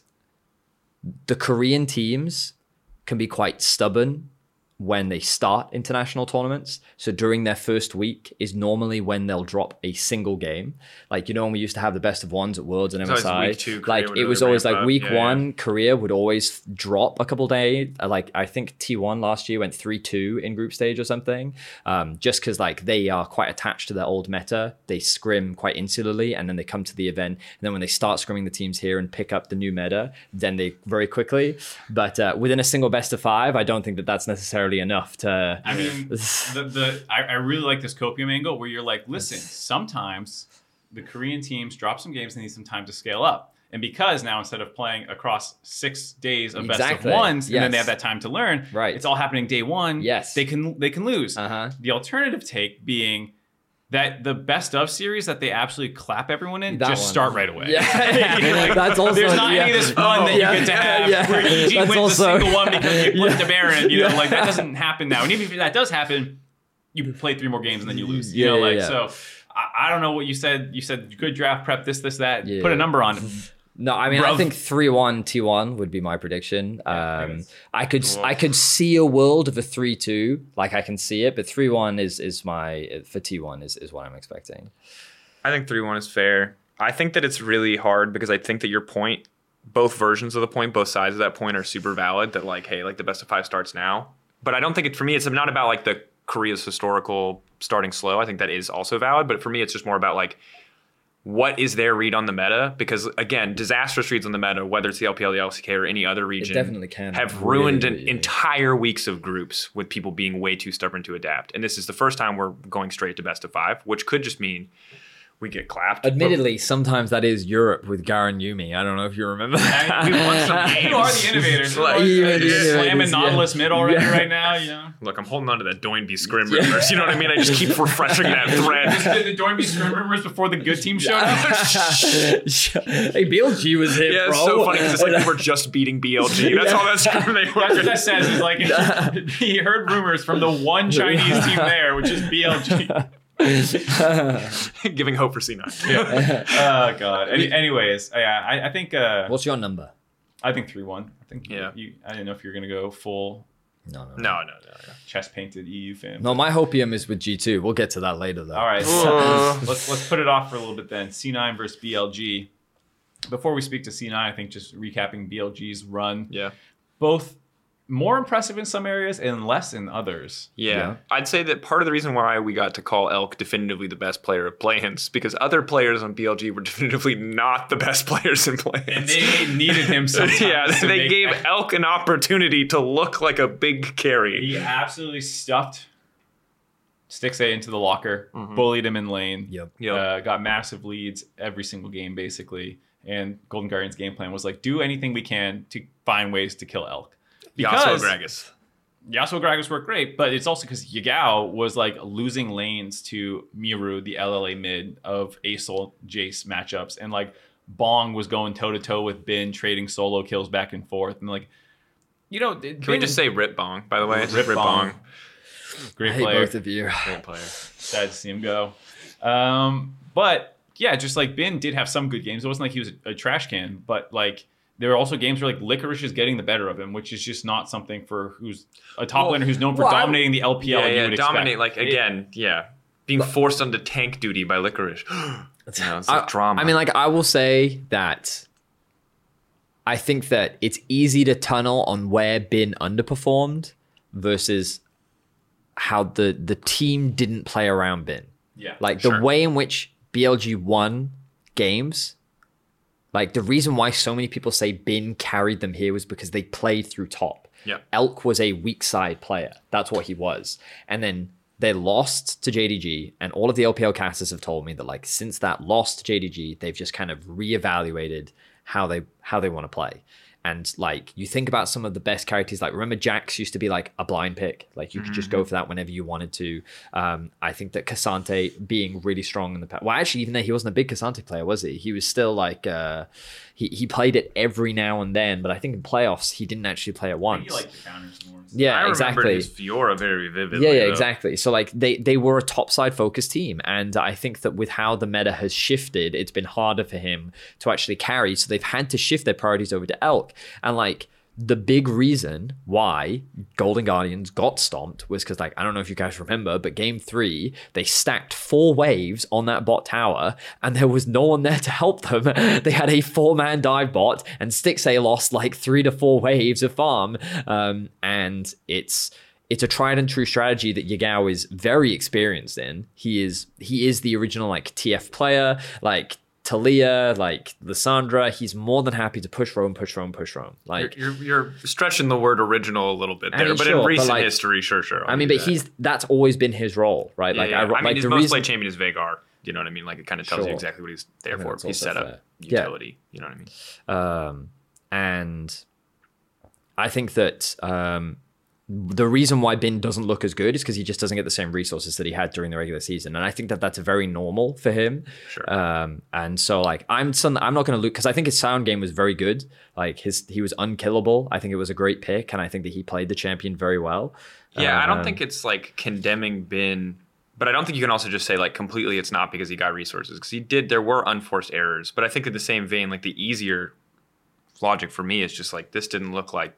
the Korean teams can be quite stubborn when they start international tournaments. So during their first week is normally when they'll drop a single game. Like you know when we used to have the best of ones at Worlds and MSI. two, like it was always like up. week Yeah, yeah. one, Korea would always drop a couple days. Uh, Like I think T1 last year went three two in group stage or something. Um, just because like they are quite attached to their old meta, they scrim quite insularly, and then they come to the event. And then when they start scrimming the teams here and pick up the new meta, then they very quickly. But uh, within a single best of five, I don't think that that's necessarily enough to. I mean, the, the I, I really like this copium angle where you're like, listen, sometimes the Korean teams drop some games and need some time to scale up. And because now instead of playing across six days of Exactly. best of ones, and then they have that time to learn, Right. It's all happening day one. Yes. they can they can lose. Uh huh. The alternative take being that the best of series that they absolutely clap everyone in That just one. start right away. Yeah, [LAUGHS] Like, that's also there's not yeah. any of this fun that you get to have Yeah. where EG That's wins also- a single one because you flipped Yeah. a Baron. You know, Yeah. like that doesn't happen now. And even if that does happen, you play three more games and then you lose. You Yeah, know, yeah, like yeah. so. I, I don't know what you said. You said good draft prep, this, this, that. Yeah. Put a number on it. No, I mean I think three one T one would be my prediction. Um. I could I could see a world of a three two, like I can see it, but three one is is my for T one is is what I'm expecting. I think 3 1 is fair. I think that it's really hard because I think that your point, both versions of the point, both sides of that point are super valid. That, like, hey, like the best of five starts now. But I don't think it, for me, it's not about like the Korea's historical starting slow. I think that is also valid. But for me, it's just more about like, what is their read on the meta? Because again, disastrous reads on the meta, whether it's the LPL, the LCK, or any other region, definitely can have really, ruined an really- entire weeks of groups with people being way too stubborn to adapt. And this is the first time we're going straight to best of five, which could just mean we get clapped. Admittedly, sometimes that is Europe with Garen Yumi. I don't know if you remember. I mean, we won some [LAUGHS] games. You are the innovators. [LAUGHS] Like, You're yeah, just yeah, slamming yeah. Nautilus mid already Yeah. right now. You know. Look, I'm holding on to that Doinby [LAUGHS] scrim rumors. You know what I mean? I just keep refreshing that thread. The Doinby scrim rumors before the good team showed up? hey, BLG was here, Yeah, bro. it's so funny because it's like we were just beating BLG. That's all that scrim they That's what were. that says. Is like he heard rumors from the one Chinese team there, which is BLG. [LAUGHS] Giving hope for C9. [LAUGHS] Oh god. Any, anyways, yeah, I, I think uh, What's your number? I think three one. I think Yeah. You, I didn't know if you're gonna go full No, no, No, no, no. no. chest painted EU fan. No, my hopium is with G two. We'll get to that later, though. All right, Uh. let's let's put it off for a little bit then. C9 versus BLG. Before we speak to C9, I think just recapping BLG's run, Yeah. both more impressive in some areas and less in others. Yeah. Yeah. I'd say that part of the reason why we got to call Elk definitively the best player of play-ins because other players on BLG were [LAUGHS] definitively not the best players in play-ins. And they needed him [LAUGHS] sometimes. yeah, to they make- gave Elk an opportunity to look like a big carry. He absolutely stuffed Stixxay into the locker, Mm-hmm. bullied him in lane. Yep. Yep. Uh, got massive leads every single game, basically. And Golden Guardian's game plan was like, do anything we can to find ways to kill Elk. Yasuo Gragas. Yasuo Gragas worked great, but it's also because Yagao was like losing lanes to Miru, the LLA mid of Asol Jace matchups, and like Bong was going toe to toe with Bin, trading solo kills back and forth, and like, you know, Can we just say Rip Bong, by the way? Rip Rip Bong. I great hate player? both of you. Great player. Sad to see him go. Um, but yeah, just like Bin did have some good games. It wasn't like he was a, a trash can, but like there are also games where like Licorice is getting the better of him, which is just not something for who's a top Well, laner who's known for well, I- dominating the LPL. yeah, you yeah, would dominate. expect. Like It- again, yeah, being forced onto tank duty by Licorice. [GASPS] you know, it's like I, drama. I mean, like I will say that I think that it's easy to tunnel on where Bin underperformed versus how the the team didn't play around Bin. yeah, Like Sure. the way in which BLG won games, like the reason why so many people say Bin carried them here was because they played through top. Yeah. Elk was a weak side player. That's what he was. And then they lost to JDG, and all of the LPL casters have told me that like since that loss to JDG, they've just kind of reevaluated how they how they want to play. And like you think about some of the best characters, like remember Jax used to be like a blind pick, like you could just go for that whenever you wanted to. Um, I think that K'Sante being really strong in the past. Well, actually, even though he wasn't a big K'Sante player, was he? He was still like uh, he he played it every now and then, but I think in playoffs he didn't actually play it once. you like the counters more. Yeah, I remember exactly. his Fiora very vividly. Yeah, yeah, though. exactly. So like they they were a top side focused team, and I think that with how the meta has shifted, it's been harder for him to actually carry. So they've had to shift their priorities over to Elk, and like the big reason why Golden Guardians got stomped was because like I don't know if you guys remember, but game three they stacked four waves on that bot tower, and there was no one there to help them. [LAUGHS] they had a four man dive bot, and Stixxay lost like three to four waves of farm, um, and it's it's a tried and true strategy that Yagao is very experienced in. He is he is the original like TF player, like Taliyah, like Lissandra. He's more than happy to push roam, push roam, push roam. Like You're, you're, you're stretching the word original a little bit I there, mean, but sure, in but recent like- history, sure, sure. I'll I mean, but you he's that's always been his role, right? that. Like yeah, I. I mean, like his the most reason, played champion is Vagar. You know what I mean? Like it kind of tells you exactly what he's there for. He's set up fair. Yeah. utility. You know what I mean? um, and I think that um, the reason why Bin doesn't look as good is because he just doesn't get the same resources that he had during the regular season, and I think that that's very normal for him. Sure. Um, and so like I'm some, I'm not going to look because I think his sound game was very good. Like his he was unkillable. I think it was a great pick, and I think that he played the champion very well. Yeah, I don't Um, think it's like condemning Bin, but I don't think you can also just say like completely it's not because he got resources because he did. There were unforced errors, but I think in the same vein, like the easier logic for me is just like this didn't look like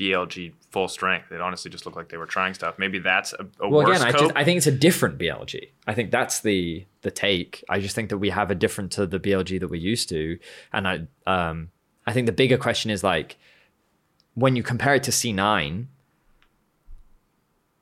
BLG full strength. It honestly just looked like they were trying stuff. Maybe that's a, a Well, worse again, I just I think it's a different BLG. I think that's the the take. I just think that we have a different to the BLG that we're used to, and I um I think the bigger question is like when you compare it to C9.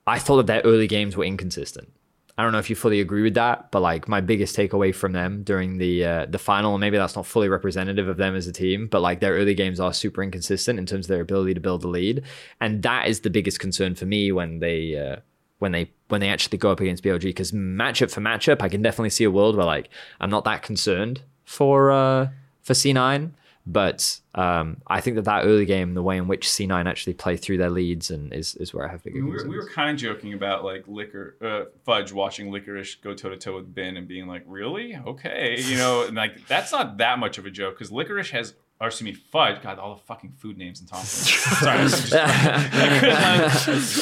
I thought that their early games were inconsistent. I don't know if you fully agree with that, but like my biggest takeaway from them during the uh, the final, and maybe that's not fully representative of them as a team, but like their early games are super inconsistent in terms of their ability to build the lead, and that is the biggest concern for me when they uh, when they when they actually go up against BLG. Because matchup for matchup, I can definitely see a world where like I'm not that concerned for uh, for C9, but um, I think that that early game, the way in which C9 actually play through their leads, and is is where I have bigger We were, we were kind of joking about like liquor uh, fudge watching licorice go toe to toe with Bin and being like, really? Okay, you know, and like that's not that much of a joke because licorice has, or excuse me, fudge. God, all the fucking food names and Thompson. [LAUGHS] Sorry, this is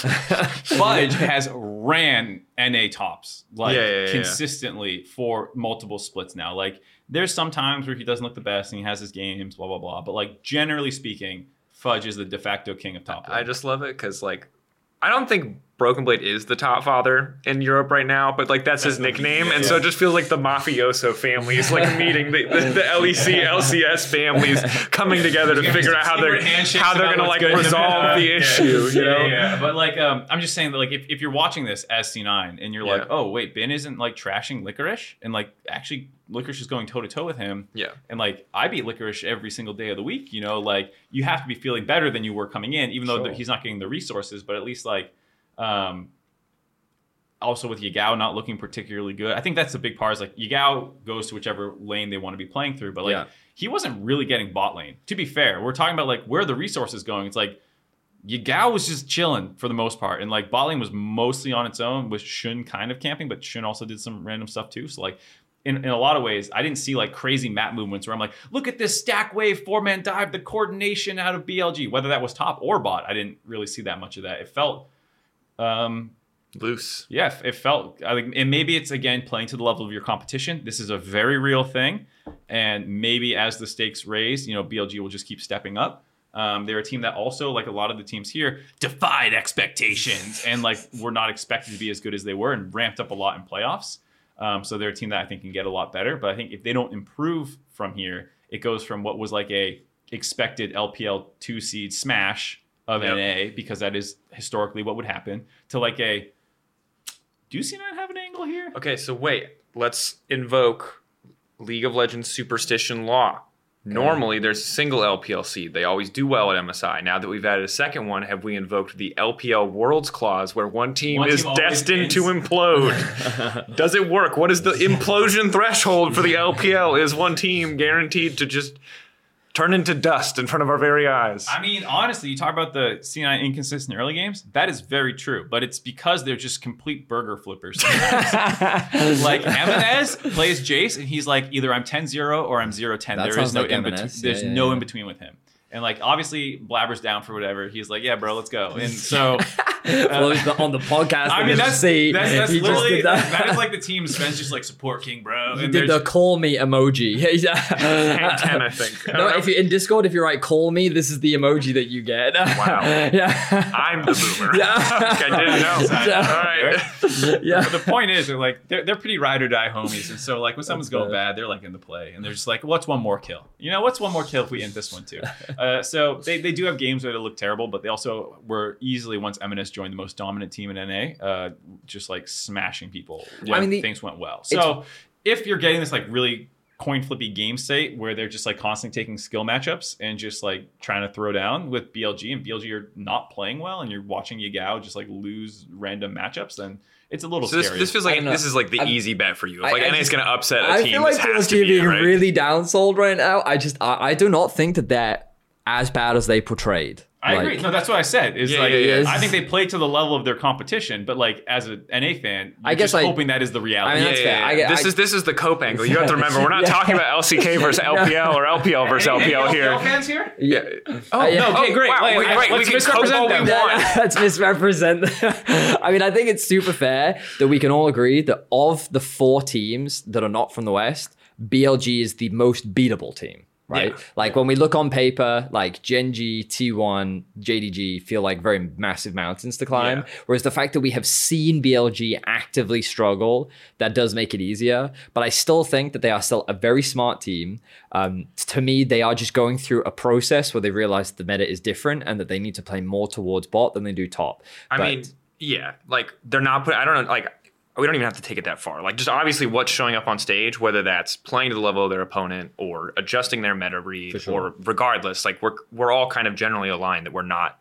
just- fudge has ran NA tops like Yeah, yeah, yeah, yeah. consistently for multiple splits now. Like there's some times where he doesn't look the best and he has his games, blah blah blah. But like generally speaking, Fudge is the de facto king of top. I lane. just love it because like I don't think Broken Blade is the top father in Europe right now, but like that's, his nickname, and yeah. so it just feels like the mafioso families like [LAUGHS] meeting the, the, the LEC LCS families coming together to figure out how they're how they're gonna like resolve the Yeah. issue. You know, Yeah, yeah. But like, um, I'm just saying that like if, if you're watching this as C9 and you're like, Yeah. oh wait, Bin isn't like trashing Licorice and like actually Licorice is going toe to toe with him. yeah. And like I beat Licorice every single day of the week, you know, like you have to be feeling better than you were coming in, even though Sure. th- he's not getting the resources, but at least like um also with Yagao not looking particularly good. I think that's the big part is like Yagao goes to whichever lane they want to be playing through, but like Yeah. he wasn't really getting bot lane. To be fair, we're talking about like where the resources going. It's like Yagao was just chilling for the most part, and like bot lane was mostly on its own, with Shun kind of camping, but Shun also did some random stuff too. So like. In, in a lot of ways, I didn't see like crazy map movements where I'm like, look at this stack wave four man dive, the coordination out of BLG. Whether that was top or bot, I didn't really see that much of that. It felt um, Loose. Yeah, it felt. I think, and maybe it's again playing to the level of your competition. This is a very real thing, and maybe as the stakes raise, you know, BLG will just keep stepping up. Um, they're a team that also, like a lot of the teams here, defied expectations and like were not expected to be as good as they were and ramped up a lot in playoffs. Um, so they're a team that I think can get a lot better. But I think if they don't improve from here, it goes from what was like a expected LPL two seed smash of Yep. NA because that is historically what would happen to like a. Do you see not have an angle here? Okay, so wait. Let's invoke League of Legends superstition law. Normally, there's a single LPL seed. They always do well at MSI. Now that we've added a second one, have we invoked the LPL Worlds clause where one team One is team destined wins. to implode? [LAUGHS] Does it work? What is the implosion threshold for the LPL? Is one team guaranteed to just turn into dust in front of our very eyes? I mean, honestly, you talk about the C9 inconsistent early games. That is very true, but it's because they're just complete burger flippers. [LAUGHS] like EMENES plays Jace, and he's like, either I'm 10-0 or I'm 0-10. That There is no like in EMENES. between. Yeah, There's yeah, no yeah. in between with him. And like, obviously, Blabber's down for whatever. He's like, yeah, bro, let's go. And [LAUGHS] so. [LAUGHS] Well, the- on the podcast, I mean, that's see that's, that's he just literally did that. that. that is like the [LAUGHS] team Zven's just like support King, bro. He And did the call me emoji. yeah, 10, I think. I no, don't know. if you in Discord, if you write "call me," this is the emoji that you get. Wow. yeah. I'm the boomer. Yeah. Okay, I didn't know. Yeah. All right. yeah. But the point is, they're like they're, they're pretty ride or die homies, and so like when someone's going fair. bad, they're like in the play, and they're just like, "What's one more kill? You know, what's one more kill if we end this one too?" [LAUGHS] Uh, so they, they do have games where they look terrible, but they also were easily once EMENES joined the most dominant team in NA, uh, just like smashing people. I mean, the- things went well. So if you're getting this like really coin flippy game state where they're just like constantly taking skill matchups and just like trying to throw down with BLG and BLG are not playing well and you're watching Yagao just like lose random matchups, then it's a little So this, scary. this feels like this is like the I'm- easy bet for you. If I- like I NA is just- going to upset a I team, feel like this has PSG to be being it, right? really downsold right now. I just, I, I do not think that they're as bad as they portrayed. I Like, agree. No, that's what I said. Is Yeah, like yeah, yeah. I think they play to the level of their competition, but like as a NA fan, you're I guess just I- hoping that is the reality. I mean, Yeah, that's yeah, fair. yeah. I this I- is this is the Cope angle. You have to [LAUGHS] remember, we're not Yeah. talking about LCK [LAUGHS] versus LPL or LPL versus Any- any LPL here. LPL fans here? Yeah. Oh, no, okay, oh, great. Wow, Like, we, I- let's can Cope misrepresent all we them. want. [LAUGHS] Let's misrepresent. I mean, I think it's super fair that we can all agree that of the four teams that are not from the West, BLG is the most beatable team. Right? Yeah. Like when we look on paper, like Gen.G, T1, JDG feel like very massive mountains to climb. Yeah. Whereas the fact that we have seen BLG actively struggle, that does make it easier. But I still think that they are still a very smart team. Um, to me, they are just going through a process where they realize the meta is different and that they need to play more towards bot than they do top. I But- mean, yeah, like they're not put. I don't know, like we don't even have to take it that far. Like just obviously what's showing up on stage, whether that's playing to the level of their opponent or adjusting their meta read, sure. or regardless, like we're we're all kind of generally aligned that we're not.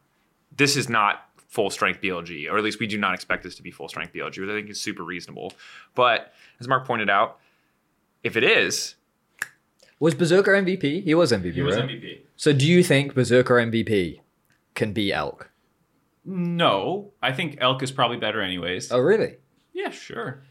This is not full strength BLG, or at least we do not expect this to be full strength BLG, which I think is super reasonable. But as Mark pointed out, if it is, was Berserker MVP? He was MVP. He was right? MVP. So do you think Berserker MVP can be Elk? No, I think Elk is probably better anyways. Oh, really? Yeah, sure.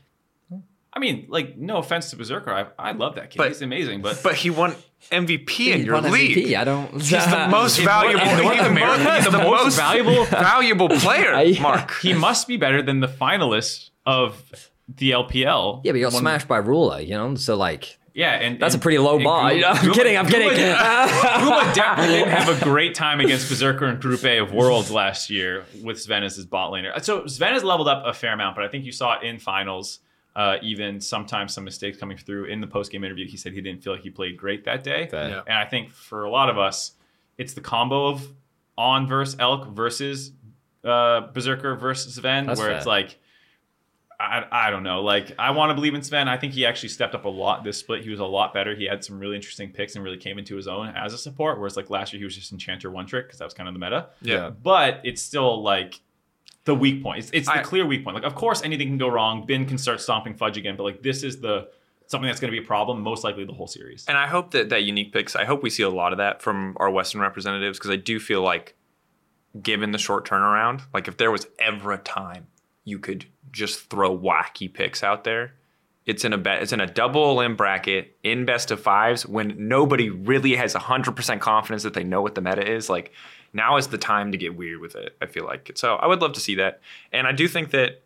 I mean, like, no offense to Berserker, I, I love that kid. But- He's amazing, but but he won MVP in He your won league. MVP. I don't. He's the [LAUGHS] most In valuable. North- in North he's the America, most, he's he's the the most most valuable- [LAUGHS] valuable player. [LAUGHS] I- Mark. he must be better than the finalists of the LPL. Yeah, but you got smashed by Ruler, you know. So like, Yeah, and that's a pretty low bar. Guma- you know? I'm Guma- kidding. I'm kidding. Guma- [LAUGHS] Guma definitely didn't have a great time against Berserker and Group A of Worlds last year with Zven as his bot laner. So Zven has leveled up a fair amount, but I think you saw it in finals. Uh, even sometimes some mistakes coming through in the post game interview. He said he didn't feel like he played great that day. Fair. Yeah. And I think for a lot of us, it's the combo of on versus Elk versus uh, Berserker versus Zven, That's where it's like, I, I don't know. Like, I want to believe in Zven. I think he actually stepped up a lot this split. He was a lot better. He had some really interesting picks and really came into his own as a support. Whereas, like, last year, he was just Enchanter one trick because that was kind of the meta. Yeah. But it's still like the weak point. It's, it's the I- clear weak point. Like, of course, anything can go wrong. Bin can start stomping Fudge again, but like, this is the something that's going to be a problem, most likely the whole series. And I hope that that unique picks. I hope we see a lot of that from our Western representatives because I do feel like, given the short turnaround, like if there was ever a time you could just throw wacky picks out there, it's in a bet. It's in a double limb bracket in best of fives when nobody really has hundred percent confidence that they know what the meta is. Like now is the time to get weird with it. I feel like so. I would love to see that, and I do think that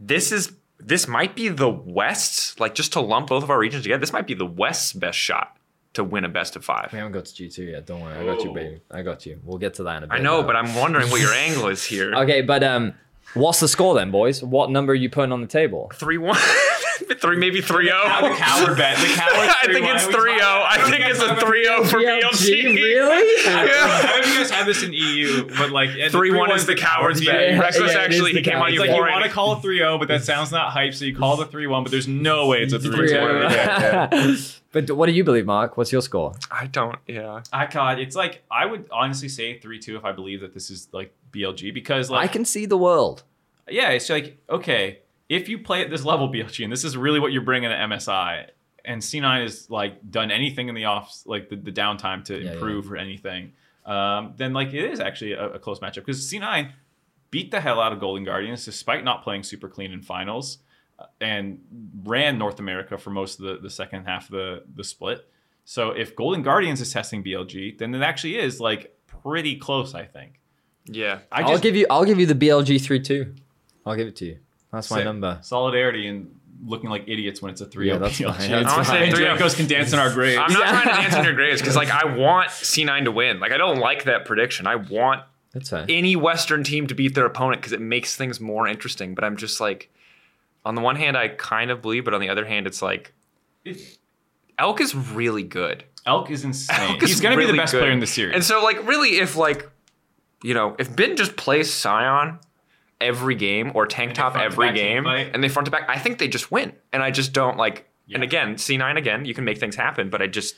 this is this might be the West's like just to lump both of our regions together. This might be the West's best shot to win a best of five. We haven't got to G two yet. Don't worry, I got you, Oh. baby. I got you. We'll get to that in a bit. I know, though. but I'm wondering what your angle is here. [LAUGHS] okay. But um, what's the score then, boys? What number are you putting on the table? Three one, [LAUGHS] [LAUGHS] three maybe three zero. The coward bet. The coward. [LAUGHS] I think it's 3-0. I think it's a 3-0 for BLG. really? [LAUGHS] yeah. I Yeah. don't know if you guys have this in EU, but like at 3-1 is the coward's bet. Yeah, Reckless yeah, it is actually, he came on you like you want to call it 3-0, but that sounds not hype, so you call the 3-1, but there's no way it's a 3-2. But what do you believe, Mark? What's your score? I don't, yeah. I God, it's like I would honestly say 3-2 if I believe that this is like BLG because like I can see the world. yeah, it's like okay, if you play at this level BLG and this is really what you're bringing to MSI and C9 has like done anything in the off like the, the downtime to Yeah, improve or anything, um, then like it is actually a, a close matchup because C9 beat the hell out of Golden Guardians despite not playing super clean in finals uh, and ran North America for most of the, the second half of the, the split. So if Golden Guardians is testing BLG, then it actually is like pretty close, I think. Yeah. I I'll give you. I'll give you the BLG three two. I'll give it to you. That's my Sick. number. solidarity and looking like idiots when it's a 3 Yeah, that's fine. BLG. [LAUGHS] That's I wanna say 3-0. Can dance in our graves. I'm not Yeah. trying to dance in your graves because, like, I want C9 to win. Like, I don't like that prediction. I want That's fair. any Western team to beat their opponent because it makes things more interesting. But I'm just like, on the one hand, I kind of believe, but on the other hand, it's like, Elk is really good. Elk is insane. Elk is He's going to be really the best good. player in the series. And so, like, really, if like, you know, if Bin just plays Sion every game or tank top every game fight. and they front to back, I think they just win. And I just don't like. And again, C9 again, you can make things happen, but I just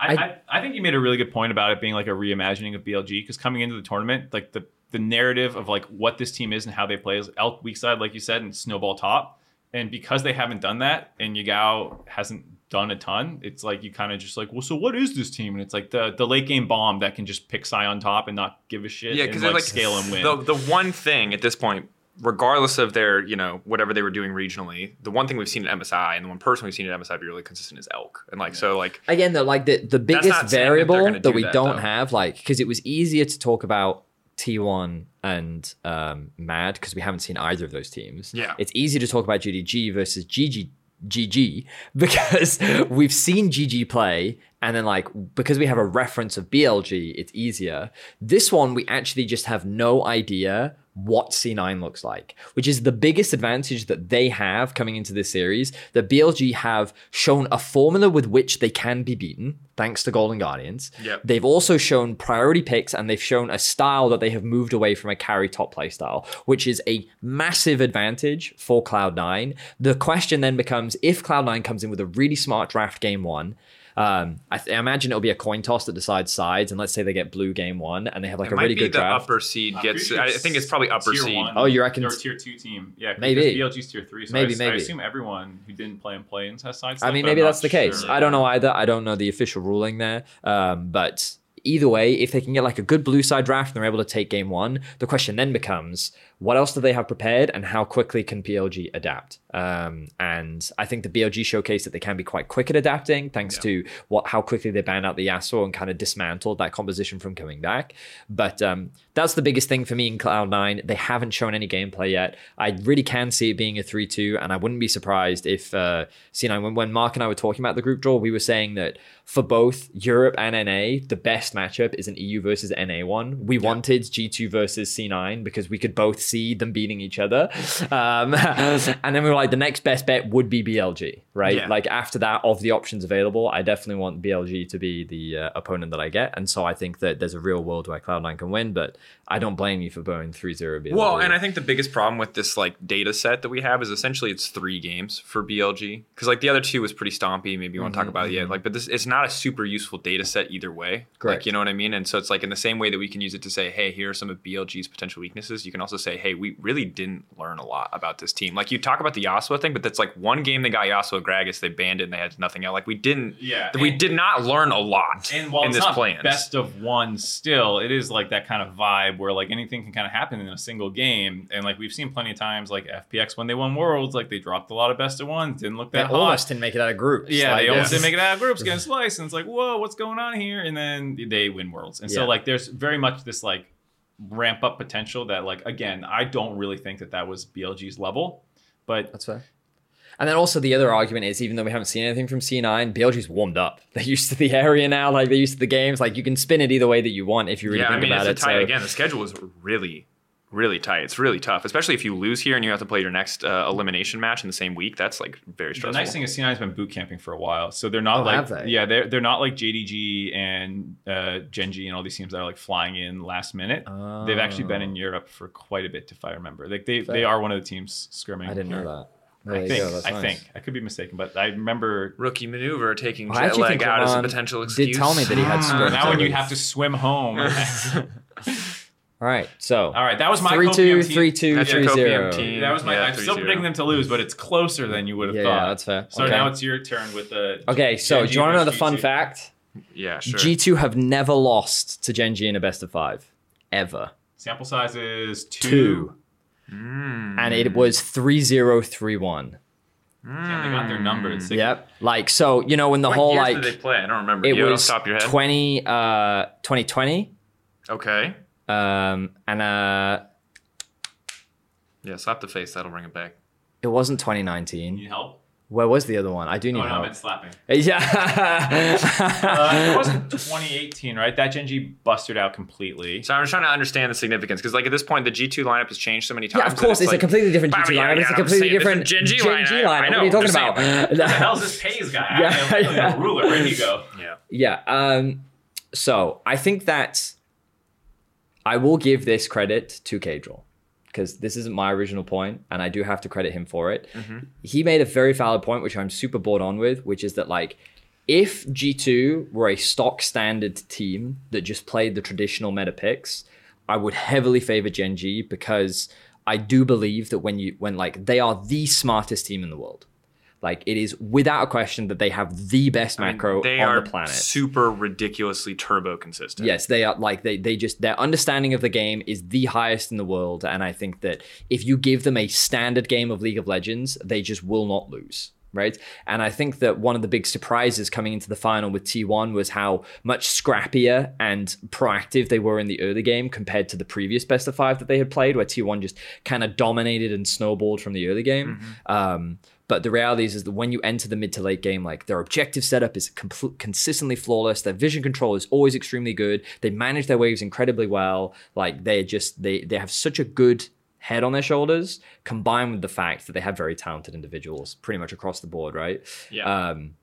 I, I, I think you made a really good point about it being like a reimagining of BLG because coming into the tournament, like the the narrative of like what this team is and how they play is Elk weak side, like you said, and Snowball top. And because they haven't done that, and Yagao hasn't done a ton, it's like you kind of just like, well, so what is this team? And it's like the the late game bomb that can just pick Sion top and not give a shit. Yeah, and because like, like scale and win. The the one thing at this point, regardless of their you know whatever they were doing regionally, the one thing we've seen at MSI and the one person we've seen at MSI be really consistent is Elk, and like so like Again, though, like the the biggest not saying that variable that, we that, don't though. have, like, because it was easier to talk about T1 and um, Mad because we haven't seen either of those teams. Yeah. it's easy to talk about JDG versus GG. GG because [LAUGHS] we've seen GG play and then like because we have a reference of BLG it's easier. This one we actually just have no idea what C9 looks like which is the biggest advantage that they have coming into this series that BLG have shown a formula with which they can be beaten thanks to Golden Guardians. Yep. they've also shown priority picks and they've shown a style that they have moved away from a carry top play style which is a massive advantage for Cloud9 the question then becomes if Cloud9 comes in with a really smart draft game one um, I, th- I imagine it'll be a coin toss that decides sides, and let's say they get blue game one, and they have like it a might really be good the draft. upper seed I'm gets. pretty I think it's probably upper tier seed. one. Oh, you reckon Or tier two team? Yeah, Maybe. because BLG's tier three. So Maybe, I, maybe. I assume everyone who didn't play in play-ins has sides. I mean, maybe that's the case. sure. I don't know either. I don't know the official ruling there. Um, but either way, if they can get like a good blue side draft and they're able to take game one, the question then becomes what else do they have prepared and how quickly can BLG adapt? Um, and I think the BLG showcased that they can be quite quick at adapting thanks to what how quickly they banned out the Yasuo and kind of dismantled that composition from coming back. But um, that's the biggest thing for me in Cloud9. They haven't shown any gameplay yet. I really can see it being a 3 2, and I wouldn't be surprised if, uh, you know, when, when Mark and I were talking about the group draw, we were saying that for both Europe and NA, the best matchup is an EU versus NA one. We wanted G2 versus C9 because we could both see them beating each other. Um, [LAUGHS] and then we were like, the next best bet would be BLG, right? Yeah. Like after that, of the options available, I definitely want BLG to be the uh, opponent that I get. And so I think that there's a real world where Cloud9 can win, but I don't blame you for going 3 0 BLG. Well, and I think the biggest problem with this like data set that we have is essentially it's three games for BLG because like the other two was pretty stompy. Maybe you want to talk about it yet, like, but this it's not a super useful data set either way. Correct. Like, you know what I mean? And so it's like in the same way that we can use it to say, hey, here are some of BLG's potential weaknesses. You can also say, hey, we really didn't learn a lot about this team. Like you talk about the Yasuo thing, but that's like one game they got Yasuo Gragas, they banned it, and they had nothing else. Like we didn't. Yeah, We and- did not learn a lot And while in it's this plan. best of one, still it is like that kind of vibe where like anything can kind of happen in a single game. And like we've seen plenty of times, like FPX when they won Worlds, like they dropped a lot of best of ones, didn't look they that hot. almost didn't make it out of groups. Yeah, Like, they almost yeah. didn't make it out of groups [LAUGHS] against Splyce, and it's like, whoa, what's going on here? And then they win Worlds, and so like there's very much this like ramp up potential that like again, I don't really think that that was BLG's level, But That's fair. And then also the other argument is even though we haven't seen anything from C9, BLG's warmed up. [LAUGHS] They're used to the area now, like they're used to the games. Like you can spin it either way that you want if you really yeah, I think mean, about it's it. tight so- again. The schedule is really, really tight. It's really tough, especially if you lose here and you have to play your next uh, elimination match in the same week. That's like very stressful. the nice thing is C9's been boot camping for a while, so they're not Oh, like have they? yeah they're they're not like JDG and uh, Gen.G and all these teams that are like flying in last minute. They've actually been in Europe for quite a bit, if I remember. Like they they are one of the teams scrimming. I didn't here. know that. There I think go, I nice. think I could be mistaken, but I remember. Rookie maneuver taking Well, I jet lag out as a Roman potential did tell me that he had Hmm, sprint now when you have to swim home. [LAUGHS] All right, so All right, that was my three two, three two, That's your three Copium zero. team. That was my. Yeah, I'm still 3-0. predicting them to lose, but it's closer than you would have Yeah, thought. yeah, that's fair. So Okay. now it's your turn with the. Okay, so do you want to know the Gen.G fun versus fact? Yeah, sure. G2 have never lost to Gen.G in a best of five. Ever. Sample size is two. Two. Mm. And it was 3031. Yeah, they got their numbers. They- Yep. Like, so, you know, when the What whole, years like, did they play? I don't remember. it you was off top of your head. 20, uh, 2020. okay. Um, and uh, Yeah, slap the face. That'll bring it back. it wasn't Need 2019. help? Where was the other one? I do need Oh, no, I help. meant slapping. [LAUGHS] Yeah. Uh, it wasn't 2018, right? That Gen.G busted out completely. So I was trying to understand the significance because, like, at this point, the G2 lineup has changed so many times. yeah, of course. It's, a like, completely different G2 lineup. yeah, it's a I'm completely saying different Gen G Gen lineup. G I lineup. know, What are you talking I'm saying. about? [LAUGHS] What the hell's [LAUGHS] this Peyz guy? I have a- Yeah. a ruler ready to go. Yeah. Yeah. Um, so I think that I will give this credit to Caedrel because this isn't my original point, and I do have to credit him for it. Mm-hmm. He made a very valid point, which I'm super bored on with, which is that like if G2 were a stock standard team that just played the traditional meta picks, I would heavily favor Gen.G because I do believe that when you when like they are the smartest team in the world. Like it is without a question that they have the best I mean, macro they on are the planet. super ridiculously turbo consistent. Yes, they are like they they just their understanding of the game is the highest in the world, and I think that if you give them a standard game of League of Legends, they just will not lose. Right. And I think that one of the big surprises coming into the final with T1 was how much scrappier and proactive they were in the early game compared to the previous best of five that they had played, where T1 just kind of dominated and snowballed from the early game. Um, but the reality is, is that when you enter the mid to late game, like their objective setup is compl- consistently flawless. Their vision control is always extremely good. They manage their waves incredibly well. Like they're just they they have such a good head on their shoulders, combined with the fact that they have very talented individuals pretty much across the board, right? Yeah. Um,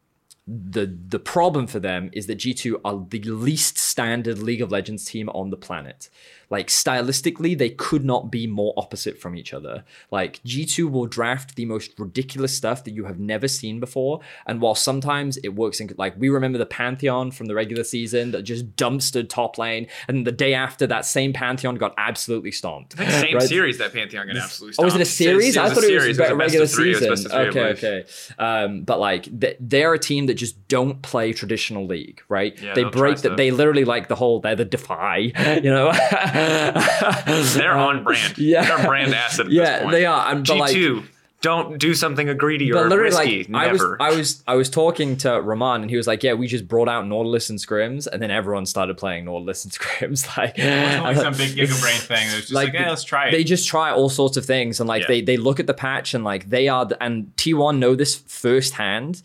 the the problem for them is that G2 are the least standard League of Legends team on the planet. Like stylistically, they could not be more opposite from each other. Like G2 will draft the most ridiculous stuff that you have never seen before, and while sometimes it works in like we remember the Pantheon from the regular season that just dumpstered top lane, and the day after that same Pantheon got absolutely stomped. Same Right? series that Pantheon got absolutely stomped. Oh, was it a series? It I was a thought it was series. a a regular three. It was season. okay, okay. Um, but like they're a team that just don't play traditional league, right? Yeah, they break that. They literally like the whole. They're the defy, [LAUGHS] you know. [LAUGHS] [LAUGHS] They're on brand. Yeah. They're brand asset at Yeah, this point. they are. I'm G like- two, don't do something greedy But or literally, risky. like I was, Never. I was, I was talking to Rahman, and he was like, "Yeah, we just brought out Nautilus and Scrims, and then everyone started playing Nautilus and [LAUGHS] Scrims." Like, It's like some big Giga Brain thing. It's just like, Like, yeah, let's try it. they just try all sorts of things and like Yeah. they they look at the patch and like they are the, and T1 know this firsthand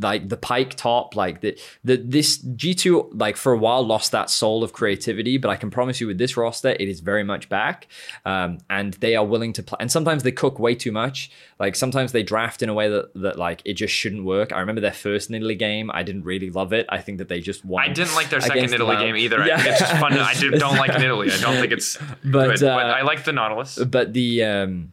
like the Pyke top like the, the this G2 like for a while lost that soul of creativity but I can promise you with this roster it is very much back um, and they are willing to play and sometimes they cook way too much like sometimes they draft in a way that that like it just shouldn't work I remember their first Italy game I didn't really love it I think that they just won I didn't like their second Italy game either. I Yeah. think It's just fun. I don't like Italy. I don't think [LAUGHS] it's But, good. uh, but I like the Nautilus. but the um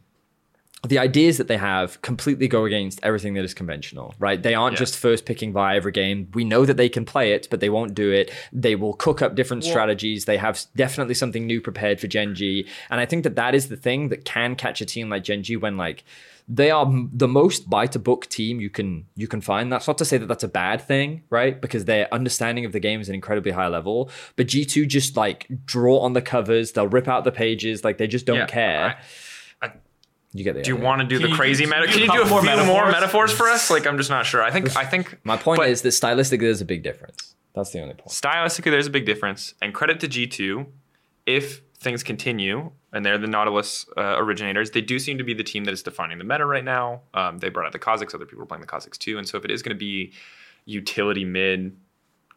the ideas that they have completely go against everything that is conventional, right? They aren't Yeah. just first picking by every game. We know that they can play it, but they won't do it. They will cook up different strategies. They have definitely something new prepared for Gen.G, and I think that that is the thing that can catch a team like Gen.G when like they are the most buy to book team you can you can find. That's not to say that that's a bad thing, right? Because their understanding of the game is an incredibly high level. But G2 just like draw on the covers. They'll rip out the pages. Like they just don't Yeah, care. I- I- you get the Do you idea. want to do Can the crazy can meta? Can you do a do a few couple more more metaphors? metaphors for us? Like I'm just not sure. I think I think My point but is that stylistically, there's a big difference. That's the only point. stylistically there's a big difference. And credit to G2 if things continue, and they're the Nautilus uh, originators, they do seem to be the team that is defining the meta right now. Um, they brought out the Kha'Zix, other people are playing the Kha'Zix too, and so if it is going to be utility mid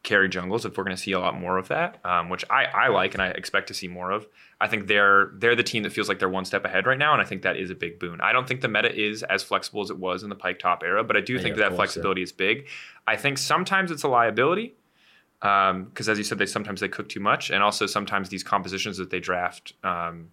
carry jungles, if we're going to see a lot more of that, um, which I, I like and I expect to see more of, I think they're they're the team that feels like they're one step ahead right now, and I think that is a big boon. I don't think the meta is as flexible as it was in the Pyke top era, but I do Yeah, think that, that flexibility is big. I think sometimes it's a liability because, as you said, they sometimes they cook too much, and also sometimes these compositions that they draft. Um,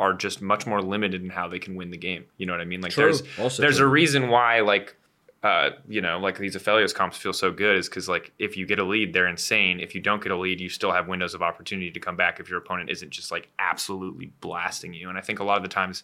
are just much more limited in how they can win the game. You know what I mean? Like True. there's Also there's true. a reason why like uh, you know, like these Aphelios comps feel so good is because like if you get a lead, they're insane. If you don't get a lead, you still have windows of opportunity to come back if your opponent isn't just like absolutely blasting you. And I think a lot of the times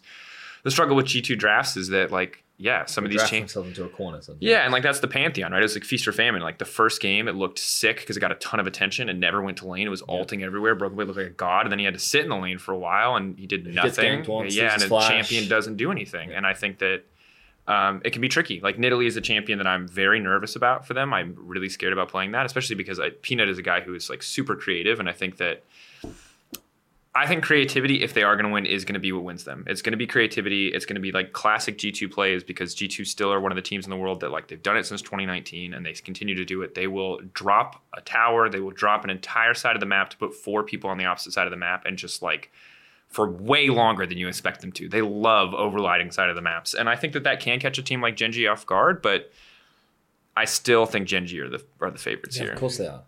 the struggle with G2 drafts is that like, yeah, some of these changes. themselves into a corner. Sometimes. Yeah, and like that's the pantheon, right? It was like feast or famine. Like the first game, it looked sick because it got a ton of attention and never went to lane. It was alting everywhere. Broken Blade looked like a god, and then he had to sit in the lane for a while, and he did gets nothing. once, yeah, and flash. champion doesn't do anything. And I think that um, it can be tricky. Like Nidalee is a champion that I'm very nervous about for them. I'm really scared about playing that, especially because I, Peanut is a guy who is like super creative, and I think that I think creativity, if they are going to win, is going to be what wins them. It's going to be creativity. It's going to be like classic G2 plays because G2 still are one of the teams in the world that like they've done it since 2019 and they continue to do it. They will drop a tower, they will drop an entire side of the map to put four people on the opposite side of the map and just like for way longer than you expect them to. They love overlighting side of the maps, and I think that that can catch a team like Gen.G off guard, but I still think Gen.G are the are the favorites Yeah, here. of course they are.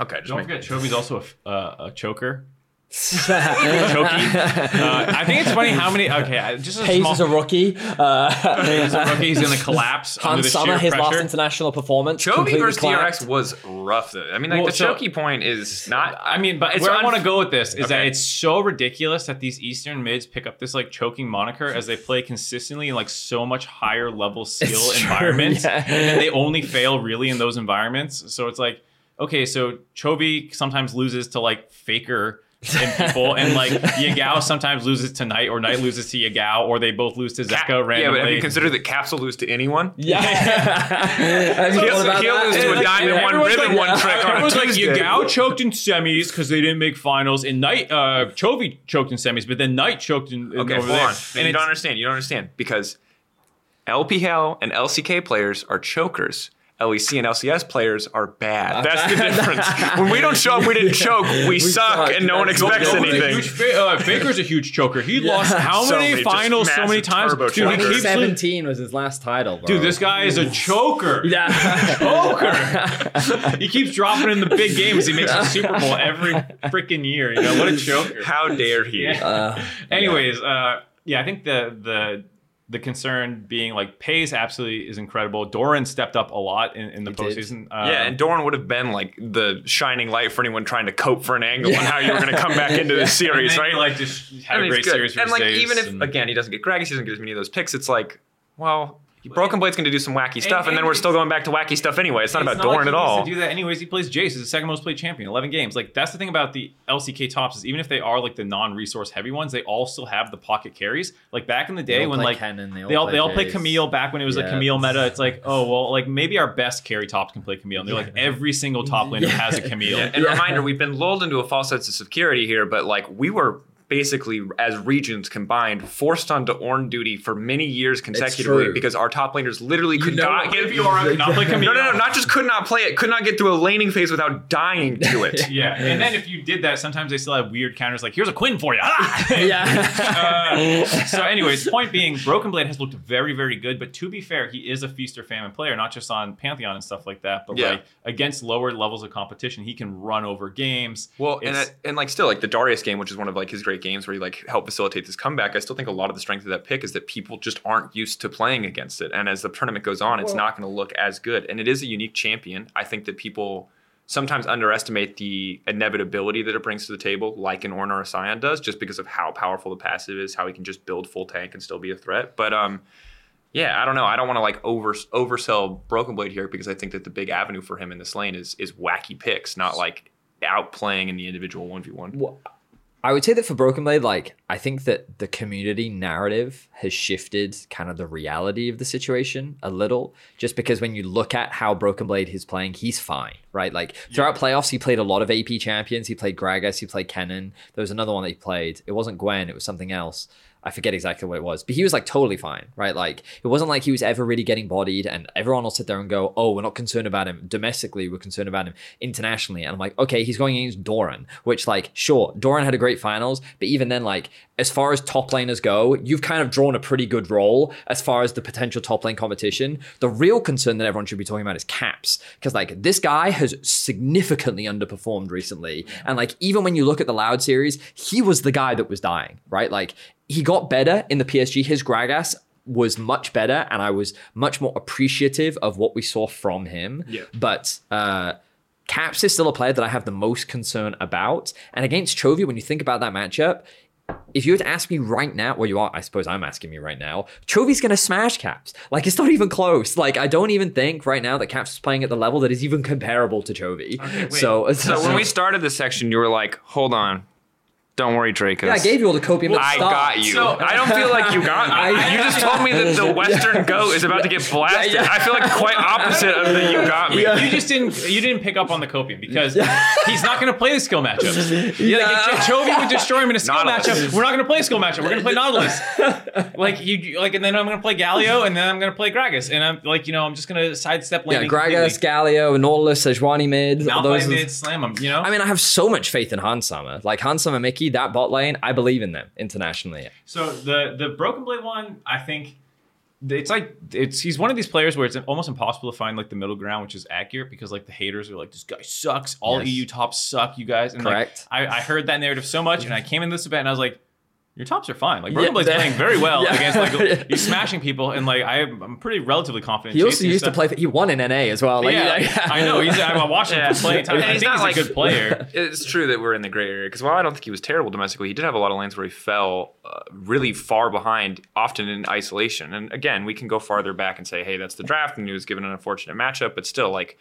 Okay, just Don't forget, Chovy's also a, f- uh, a choker. [LAUGHS] Choky. Uh, I think it's funny how many. Okay, I- just a Hayes small. is a rookie. Uh, [LAUGHS] Hayes is a rookie. He's going to collapse under Hans the Summer, sheer his last international performance. Chovy completely versus clapped. DRX was rough. Though. I mean, like Well, the so- choky point is not. I mean, but It's where I want to go with this is that it's so ridiculous that these Eastern mids pick up this like choking moniker as they play consistently in like so much higher level skill It's true, environments, yeah. and they only fail really in those environments. So it's like, okay, so Chovy sometimes loses to like Faker and [LAUGHS] people, and like Yagao sometimes loses to Knight, or Knight loses to Yagao, or they both lose to Ca- Zeka yeah, randomly. but have you considered that Caps will lose to anyone? [LAUGHS] Yeah. Have He'll- about he'll that? lose to a diamond Yeah. one Everyone's ribbon, like, one trick [LAUGHS] on a Everyone's like Yagao choked in semis because they didn't make finals, and Knight uh, Chovy choked in semis, but then Knight choked in, in Okay, over hold there. on. And you don't understand. You don't understand because LPL and LCK players are chokers. LEC and LCS players are bad. That's the [LAUGHS] difference. when we don't show up, we didn't choke. We, suck, suck. and no one expects what- Nobody's a anything. huge fa- uh, Faker's a huge choker. He lost [LAUGHS] how So many many, finals so many times? turbo Dude, he keeps 17 was his last title, bro. Dude, this guy is a choker. Yeah. [LAUGHS] Choker. he keeps dropping in the big games. He makes the Super Bowl every freaking year. You know what a choker. How dare he? Yeah. Uh, Anyways, uh, yeah, I think the the the concern being like Peyz absolutely is incredible. Doran stepped up a lot in, in the He postseason. Uh, Yeah, and Doran would have been like the shining light for anyone trying to cope for an angle on how you were going to come back into this [LAUGHS] and series, then right? like just had I a mean, great good. series for and like even if and- again he doesn't get Gragas, he doesn't get as many of those picks. It's like, well, Broken Blade's going to do some wacky stuff, and, and then we're still going back to wacky stuff anyway. It's not It's about like Doran he at needs all. To do that anyways. He plays Jace. He's the second most played champion, eleven games. Like that's the thing about the LCK tops is even if they are like the non-resource heavy ones, they all still have the pocket carries. Like back in the day when like Kennen, they all they all play they all play Camille back when it was like Camille meta. It's like [LAUGHS] oh well, like maybe our best carry tops can play Camille. And they're like every single top laner [LAUGHS] Yeah. has a Camille. Yeah, and Yeah. reminder, we've been lulled into a false sense of security here, but like we were basically as regions combined forced onto Ornn duty for many years consecutively because our top laners literally could know not get If you are not play No, no, no, not just could not play it, could not get through a laning phase without dying to it. [LAUGHS] Yeah, and then if you did that, sometimes they still have weird counters like, "Here's a Quinn for you." [LAUGHS] Ah! Yeah. Uh, so, anyways, point being, Broken Blade has looked very, very good. But to be fair, he is a feast or famine player, not just on Pantheon and stuff like that, but Yeah. like against lower levels of competition, he can run over games. Well, and It's- that, and like still like the Darius game, which is one of like his great games where he like helped facilitate this comeback. I still think a lot of the strength of that pick is that people just aren't used to playing against it, and as the tournament goes on, it's Well- not going to look as good. And it is a unique champion. I think that people sometimes underestimate the inevitability that it brings to the table, like an Ornn or a Sion does, just because of how powerful the passive is, how he can just build full tank and still be a threat. But um. Yeah, I don't know. I don't want to like over oversell Broken Blade here because I think that the big avenue for him in this lane is is wacky picks, not like outplaying in the individual one v one. I would say that for Broken Blade, like I think that the community narrative has shifted kind of the reality of the situation a little, just because when you look at how Broken Blade is playing, he's fine, right? Like throughout playoffs, he played a lot of AP champions. He played Gragas, he played Kennen. There was another one that he played. It wasn't Gwen, it was something else. I forget exactly what it was, but he was like totally fine, right? Like it wasn't like he was ever really getting bodied, and everyone will sit there and go, "Oh, we're not concerned about him domestically, we're concerned about him internationally." And I'm like, okay, he's going against Doran, which like sure, Doran had a great finals, but even then, like as far as top laners go, you've kind of drawn a pretty good role as far as the potential top lane competition. The real concern that everyone should be talking about is caps, because like this guy has significantly underperformed recently, and like even when you look at the Loud series, he was the guy that was dying, right? Like he got better in the PSG. His Gragas was much better, and I was much more appreciative of what we saw from him. Yeah. But uh, Caps is still a player that I have the most concern about. And against Chovy, when you think about that matchup, if you were to ask me right now, well, you are, I suppose I'm asking me right now, Chovy's going to smash Caps. Like, it's not even close. Like, I don't even think right now that Caps is playing at the level that is even comparable to Chovy. so, [LAUGHS] So when we started this section, you were like, "Hold on, don't worry, Drake." yeah, I gave you all the copium. at the I start. got you. So- I don't feel like you got [LAUGHS] me. I- you just told me that the [LAUGHS] Western goat is about to get blasted. Yeah, yeah. I feel like quite opposite of the you got me. You just didn't. You didn't pick up on the copium because he's not going to play the skill matchups. Yeah, like, if Chovy would destroy him in a skill Nautilus. matchup. We're not going to play a skill matchup. We're going to play Nautilus. [LAUGHS] like you, like, and then I'm going to play Galio, and then I'm going to play Gragas, and I'm like, you know, I'm just going to sidestep Yeah, laning. Gragas, Galio, Nautilus, Sejuani mid. Malphite those are- mid, slam him. You know. I mean, I have so much faith in Hans Sama. Like Hans Sama That bot lane, I believe in them internationally. So the the Broken Blade one, I think it's like it's he's one of these players where it's almost impossible to find like the middle ground, which is accurate because like the haters are like this guy sucks, all Yes. EU tops suck, you guys. And like, Correct. I, I heard that narrative so much, and I came in this event and I was like. Your tops are fine. Like Broken Yeah, Blade's playing very well [LAUGHS] Yeah. against like [LAUGHS] he's smashing people, and like I, I'm pretty relatively confident. He also chasing used to play. For, he won in NA as well. Like, yeah, yeah, I know. He's I'm watching him [LAUGHS] Yeah. for time. I he's think not he's like- a good player. It's true that we're in the gray area because while I don't think he was terrible domestically, he did have a lot of lanes where he fell uh, really far behind, often in isolation. And again, we can go farther back and say, hey, that's the draft, and he was given an unfortunate matchup, but still, like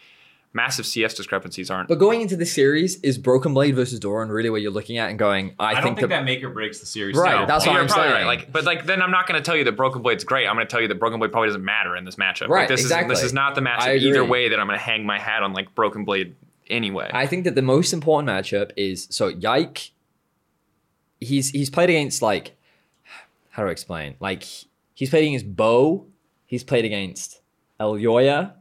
massive CS discrepancies aren't. But going into this series, is Broken Blade versus Doran really what you're looking at and going? I, I, don't think, think that, that make or breaks the series. Right, still. that's what You're I'm saying. right. Like, but like, then I'm not going to tell you that Broken Blade's great. I'm going to tell you that Broken Blade probably doesn't matter in this matchup. Right, Like, this exactly. is this is not the matchup either way that I'm going to hang my hat on like Broken Blade anyway. I think that the most important matchup is so Yike. He's he's played against like how do I explain? Like he's played against Bo. He's played against Elyoya.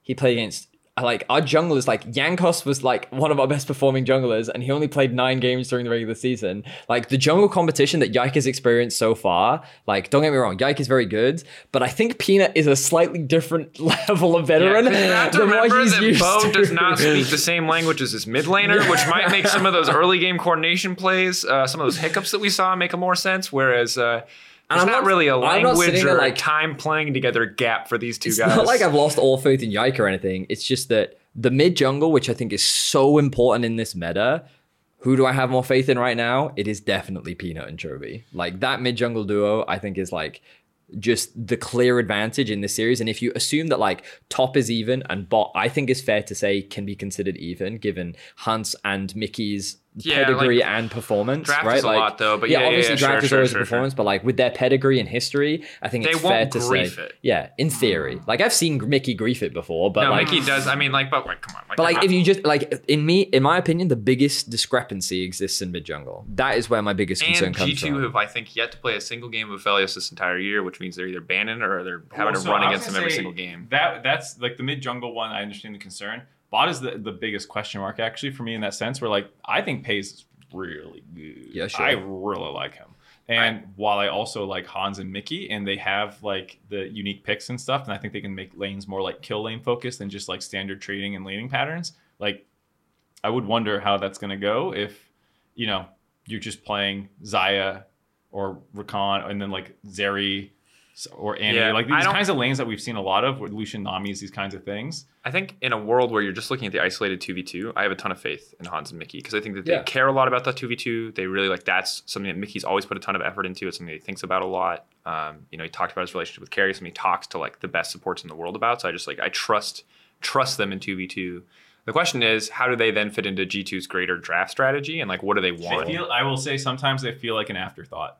He played against like our junglers. Like Yankos was like one of our best performing junglers, and he only played nine games during the regular season. Like the jungle competition that Yike has experienced so far. Like don't get me wrong, Yike is very good, but I think Peanut is a slightly different [LAUGHS] level of Yeah, veteran 'cause you have to than what he's that used Bo to. does not speak [LAUGHS] the same language as his mid laner, which might make some of those [LAUGHS] early game coordination plays, uh, some of those hiccups that we saw, make a more sense. Whereas uh, And there's I'm not, not- really a language or like- a time playing together gap for these two it's guys. not like I've lost all faith in Yike or anything. It's just that the mid jungle, which I think is so important in this meta, who do I have more faith in right now? It is definitely Peanut and Chovy. Like that mid jungle duo, I think is like just the clear advantage in this series. And if you assume that like top is even and bot, I think is fair to say can be considered even given Hans and Mickey's Yeah, pedigree like, and performance. draft right? is a like, lot, though, but yeah, yeah, obviously yeah, draft sure, is sure, always sure, a performance, but like with their pedigree and history, I think They it's won't fair to say, it. yeah, in theory. Hmm. Like I've seen Mickey grief it before, but no, like Mickey does. I mean, like, but like, come on. Like, but like, if you just like in me, in my opinion, the biggest discrepancy exists in mid jungle. That is where my biggest concern and comes G2 from. have, I think, yet to play a single game of Aphelios this entire year, which means they're either banning or they're having Well, to so run against them every single game. That that's like the mid jungle one. I understand the concern. Bot is the, the biggest question mark actually for me in that sense. Where like I think Peyz is really good. Yeah, sure. I really like him. And while I also like Hans and Mickey, and they have like the unique picks and stuff, and I think they can make lanes more like kill lane focused than just like standard trading and laning patterns. Like, I would wonder how that's going to go if, you know, you're just playing Xayah or Rakan and then like Zeri or Annie. Yeah, like these kinds of lanes that we've seen a lot of with Lucian Nami's, these kinds of things. I think in a world where you're just looking at the isolated 2v2, I have a ton of faith in Hans and Mickey because I think that they Yeah. care a lot about that 2v2. They really like that's something that Mickey's always put a ton of effort into. It's something he thinks about a lot. Um, you know, he talked about his relationship with Keria, something he talks to like the best supports in the world about. So I just like I trust trust them in 2v2. The question is, how do they then fit into G2's greater draft strategy, and like, what do they They want? feel, I will say sometimes they feel like an afterthought.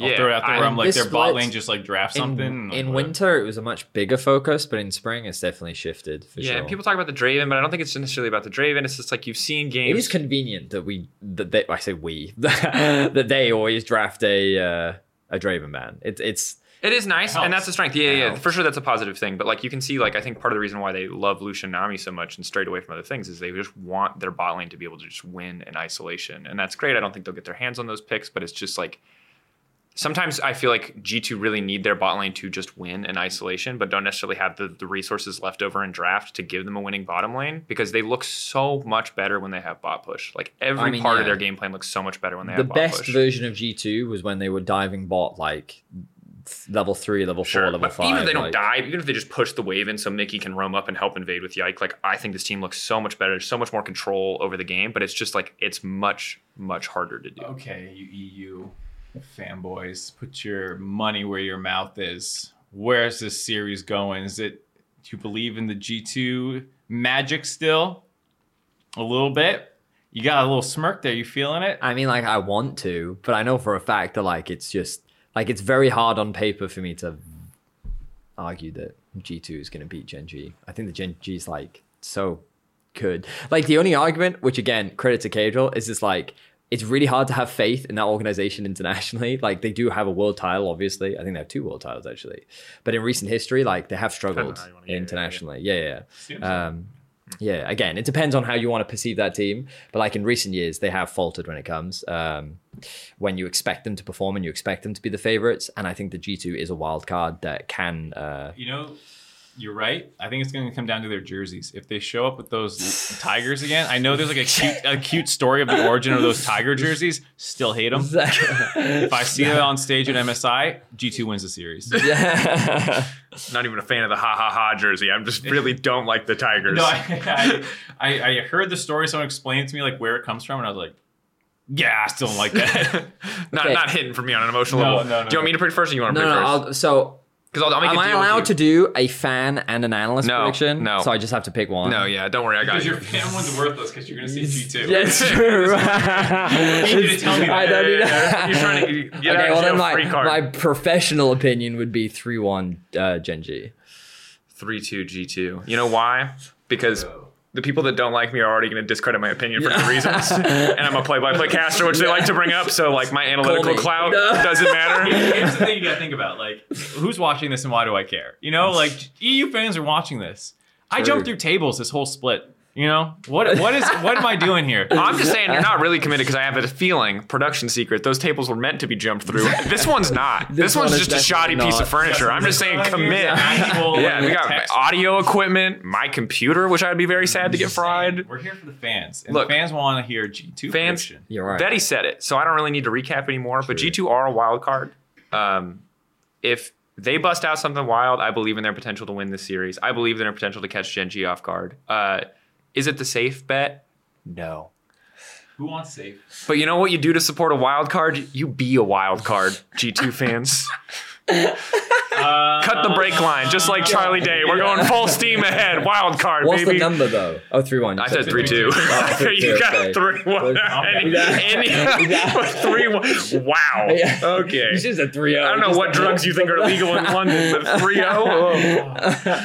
I'll Yeah, throw it out there where I- I'm like their bot lane just like draft something. and, like, in winter, it was a much bigger focus, but in spring, it's definitely shifted for yeah, sure. and people talk about the Draven, but I don't think it's necessarily about the Draven. It's just like you've seen games. It is convenient that we that they, I say we [LAUGHS] that they always draft a uh, a Draven man. It's it's It is nice, helps. and that's a strength. Yeah, It yeah, for sure. That's a positive thing. But like you can see, like I think part of the reason why they love Lucian Nami so much and strayed away from other things is they just want their bot lane to be able to just win in isolation, and that's great. I don't think they'll get their hands on those picks, but it's just like sometimes I feel like G two really need their bot lane to just win in isolation, but don't necessarily have the, the resources left over in draft to give them a winning bottom lane because they look so much better when they have bot push. Like every I mean, part of their game plan looks so much better when they the have bot best version of G two was when they were diving bot like level three, level four, level but five. even if they don't dive, even if they just push the wave in so Mickey can roam up and help invade with Yike, like I think this team looks so much better, so much more control over the game, but it's just like it's much, much harder to do. Okay, you EU fanboys, put your money where your mouth is. Where's this series going? Is it do you believe in the G2 magic still? A little bit. You got a little smirk there. You feeling it? I mean, like I want to, but I know for a fact that like it's just like it's very hard on paper for me to argue that G two is going to beat Gen G. I think the Gen G is like so good. Like the only argument, which again credit to Caedrel, is just like it's really hard to have faith in that organization [LAUGHS] internationally. Like they do have a world title, obviously. I think they have two world titles actually, but in recent history, like they have struggled yeah, internationally. Yeah, yeah. Yeah. Um, yeah, again, it depends on how you want to perceive that team. But like in recent years, they have faltered when it comes um, when you expect them to perform and you expect them to be the favorites. And I think the G two is a wild card that can. Uh, You know, you're right. I think it's going to come down to their jerseys. If they show up with those tigers again, I know there's like a cute, a cute story of the origin of those tiger jerseys. Still hate them. If I see it on stage at MSI, G2 wins the series. yeah. [LAUGHS] Not even a fan of the ha ha ha jersey. I just really don't like the Tigers. No, I, [LAUGHS] I, I, I heard the story. Someone explained to me like where it comes from, and I was like, "Yeah, I still don't like that." [LAUGHS] not Okay. not hitting for me on an emotional No, level. no, no, do you want me to pick first, or you want to no, pick no. first? I'll, so Because I'll, I'll make am a I deal with allowed you. to do a fan and an analyst No, prediction? no. So I just have to pick one. No, yeah, don't worry, I got Because you. your fan one's worthless because you're going to see G2. That's true. You need to tell me I that. don't need Yeah, You're trying to [LAUGHS] get okay, out well of then jail my, free card. my professional opinion would be three one uh, Gen G. Three two G two. You know why? Because the people that don't like me are already going to discredit my opinion for good reasons, [LAUGHS] and I'm a play-by-play caster, which they like to bring up. So like my analytical me. clout No. doesn't matter. [LAUGHS] Here's the thing you gotta think about: like, who's watching this and why do I care? You know, like EU fans are watching this. I True. jumped through tables this whole split. You know what? What is? What am I doing here? [LAUGHS] I'm just saying you're not really committed because I have a feeling, production secret, those tables were meant to be jumped through. [LAUGHS] This one's not. This, This one's one is just a shoddy definitely piece of not. furniture. I'm just saying commit. Actual, Yeah, we got text. audio equipment, my computer, which I'd be very sad to get fried. We're here for the fans, and Look, the fans want to hear G two fans- prediction. You're right. Betty said it, so I don't really need to recap anymore. But G2 are a wild card. Um, if they bust out something wild, I believe in their potential to win this series. I believe in their potential to catch Gen G off guard. Uh, is it the safe bet? No. Who wants safe? But you know what you do to support a wild card? You be a wild card, G2 fans. [LAUGHS] Uh, Cut the brake line, just like Charlie Day. We're going full steam ahead. Wild card, What's baby. the number though? Oh, three one. I said three two. Oh, three, [LAUGHS] you two, got okay. three one. [LAUGHS] Any- Yeah. any- [LAUGHS] Yeah. three one. Wow. Yeah. Okay. You should have three I don't know what drugs you think are legal in London, but three zero.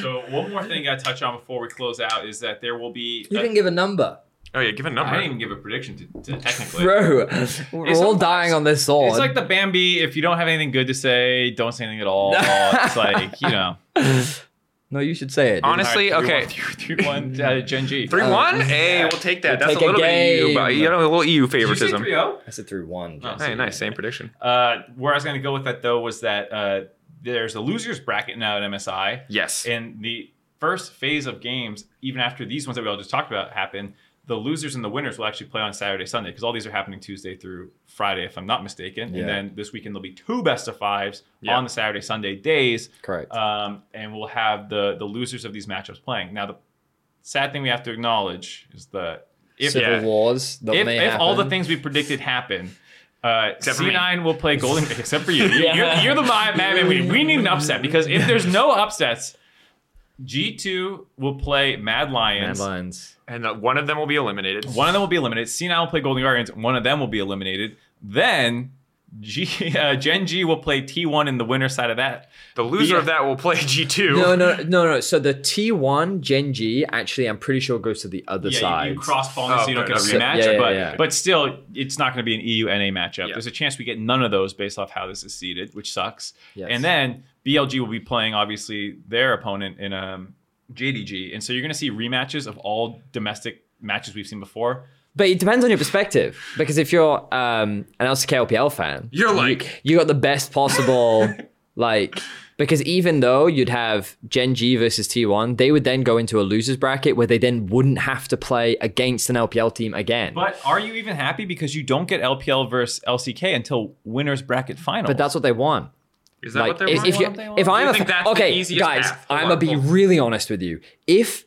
so one more thing I touch on before we close out is that there will be. You a- didn't give a number, Oh yeah, give a I number. I didn't even give a prediction to, to technically. bro. We're It's all sometimes- dying on this sword. It's like the Bambi. If you don't have anything good to say, don't say anything at all. [LAUGHS] it's like you know. [LAUGHS] no, you should say it. dude. Honestly, All right, okay. three one, three one uh, Gen G. Three Uh, one. Hey, we'll take that. we'll That's take a a little bit EU, but you know, a little EU Did you say favoritism. 3-0? I said three one. Oh, Hey, nice, same prediction. Uh, where I was going to go with that though was that uh, there's a losers bracket now at MSI, Yes. and the first phase of games, even after these ones that we all just talked about happen, the losers and the winners will actually play on Saturday, Sunday because all these are happening Tuesday through Friday, if I'm not mistaken. Yeah. And then this weekend there'll be two best of fives Yeah. on the Saturday Sunday days, Correct. um, and we'll have the the losers of these matchups playing. Now the sad thing we have to acknowledge is the if Civil yeah. wars. That if, if all the things we predicted happen, uh, Except for me. C9 will play Golden. [LAUGHS] except for you, you're, you're the man. We, we need an upset because if there's no upsets, G2 will play Mad Mad Lions. Lions. and uh, one of them will be eliminated. One of them will be eliminated. C9 will play Golden Guardians. One of them will be eliminated. Then G, [LAUGHS] uh, Gen G will play T1 in the winner side of that. The loser Yeah. of that will play [LAUGHS] G2. No, no, no, no. So the T1 Gen G actually, I'm pretty sure goes to the other Yeah, side. you, you cross pollinate Oh, so you don't good, get a okay. rematch. Yeah, yeah, but yeah. but still, it's not going to be an EU NA matchup. Yeah. There's a chance we get none of those based off how this is seeded, which sucks. Yes. And then BLG will be playing obviously their opponent in um, JDG, and so you're going to see rematches of all domestic matches we've seen before. But it depends on your perspective. Because if you're um, an LCK LPL fan, You're like- you, got the best possible, [LAUGHS] like, because even though you'd have Gen G versus T1, they would then go into a losers bracket where they then wouldn't have to play against an LPL team again. But, But are you even happy because you don't get LPL versus LCK until winners bracket final? But that's what they want. Is that like what they if, if you What they want? if I'm You a think fa- that's okay easiest guys path? I'm gonna be really honest with you if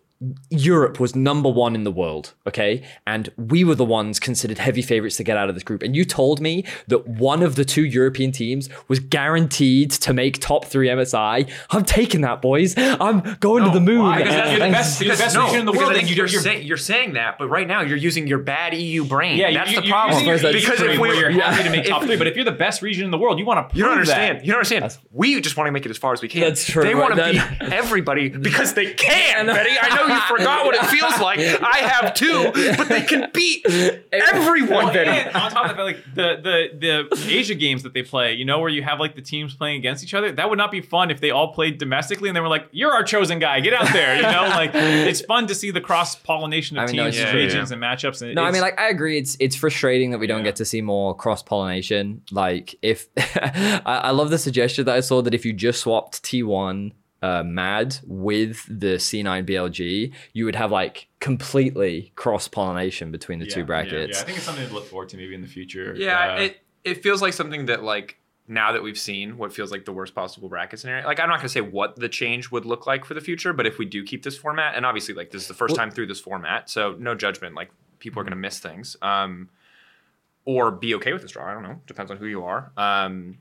Europe was number one in the world, okay? And we were the ones considered heavy favorites to get out of this group. And you told me that one of the two European teams was guaranteed to make top three MSI. I'm taking that, boys. I'm going to the moon. why? Because And- you're the best- the best no, region in the world, I and you- you're, you're- say, you're saying that, but right now you're using your bad EU brain. yeah, that's you, the you're problem. your Because because if if we- you're yeah, happy to make top three, but if you're the best region in the world, you want to You don't prove that. understand. You don't understand. we just want to make it as far as we can. That's true, They want to beat everybody because they [LAUGHS] can, Betty. I know you forgot what it feels like. I have too, but they can beat everyone, Well, and on top of that, like the, the the Asia games that they play, you know, where you have like the teams playing against each other, that would not be fun if they all played domestically and they were like, "You're our chosen guy, get out there." You know, like it's fun to see the cross pollination of I mean, teams, it's and regions, yeah. and matchups. And No, I mean, like I agree. It's it's frustrating that we don't Yeah. get to see more cross pollination. Like, if [LAUGHS] I, I love the suggestion that I saw that if you just swapped T one uh, Mad with the C nine BLG, you would have like completely cross pollination between the Yeah, two yeah, brackets. Yeah, I think it's something to look forward to maybe in the future. Yeah, Uh, it it feels like something that like now that we've seen what feels like the worst possible bracket scenario. Like I'm not gonna say what the change would look like for the future, but if we do keep this format, and obviously like this is the first Well- time through this format, so no judgment. Like people are gonna miss things, um, or be okay with this draw. I don't know. Depends on who you are. Um,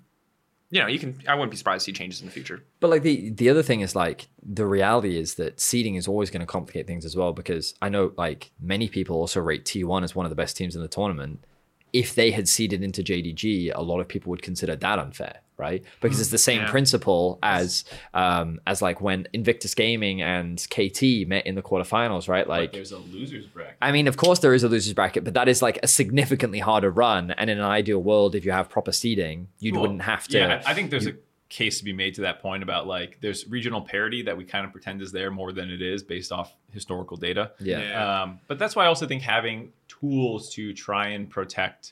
you know, you can. I wouldn't be surprised to see changes in the future. But like the the other thing is like the reality is that seeding is always going to complicate things as well because I know like many people also rate T1 as one of the best teams in the tournament. If they had seeded into JDG, a lot of people would consider that unfair, right? Because it's the same Yeah. principle as um as like when Invictus Gaming and KT met in the quarterfinals, right? but Like there's a losers bracket. I mean, of course, there is a losers bracket, but that is like a significantly harder run. And in an ideal world, if you have proper seeding, you Well, wouldn't have to. Yeah, I I think there's a case to be made to that point about like there's regional parity that we kind of pretend is there more than it is based off historical data. yeah. Yeah. Um, but that's why I also think having tools to try and protect.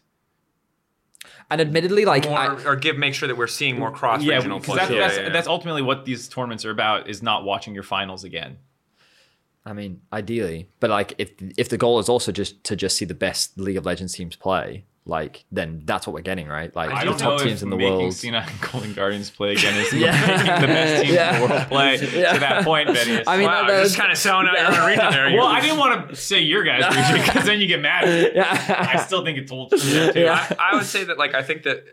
And admittedly, like More, I, or give make sure that we're seeing more cross Yeah, regional because play. that, Yeah, that's yeah, yeah. that's ultimately what these tournaments are about is not watching your finals again. I mean, ideally, but like if if the goal is also just to just see the best League of Legends teams play, like then that's what we're getting, right? Like I the don't know top if teams in the making world. Cena and [LAUGHS] Golden Guardians play again is [LAUGHS] Yeah. making the best teams Yeah. in the world play Yeah. to that point, Betty. [LAUGHS] I mean, wow, that- just kind of selling out your own region there. well, I didn't want to say your guys' region because then you get mad. At me. I still think it's old. too. Yeah. I, I would say that like I think that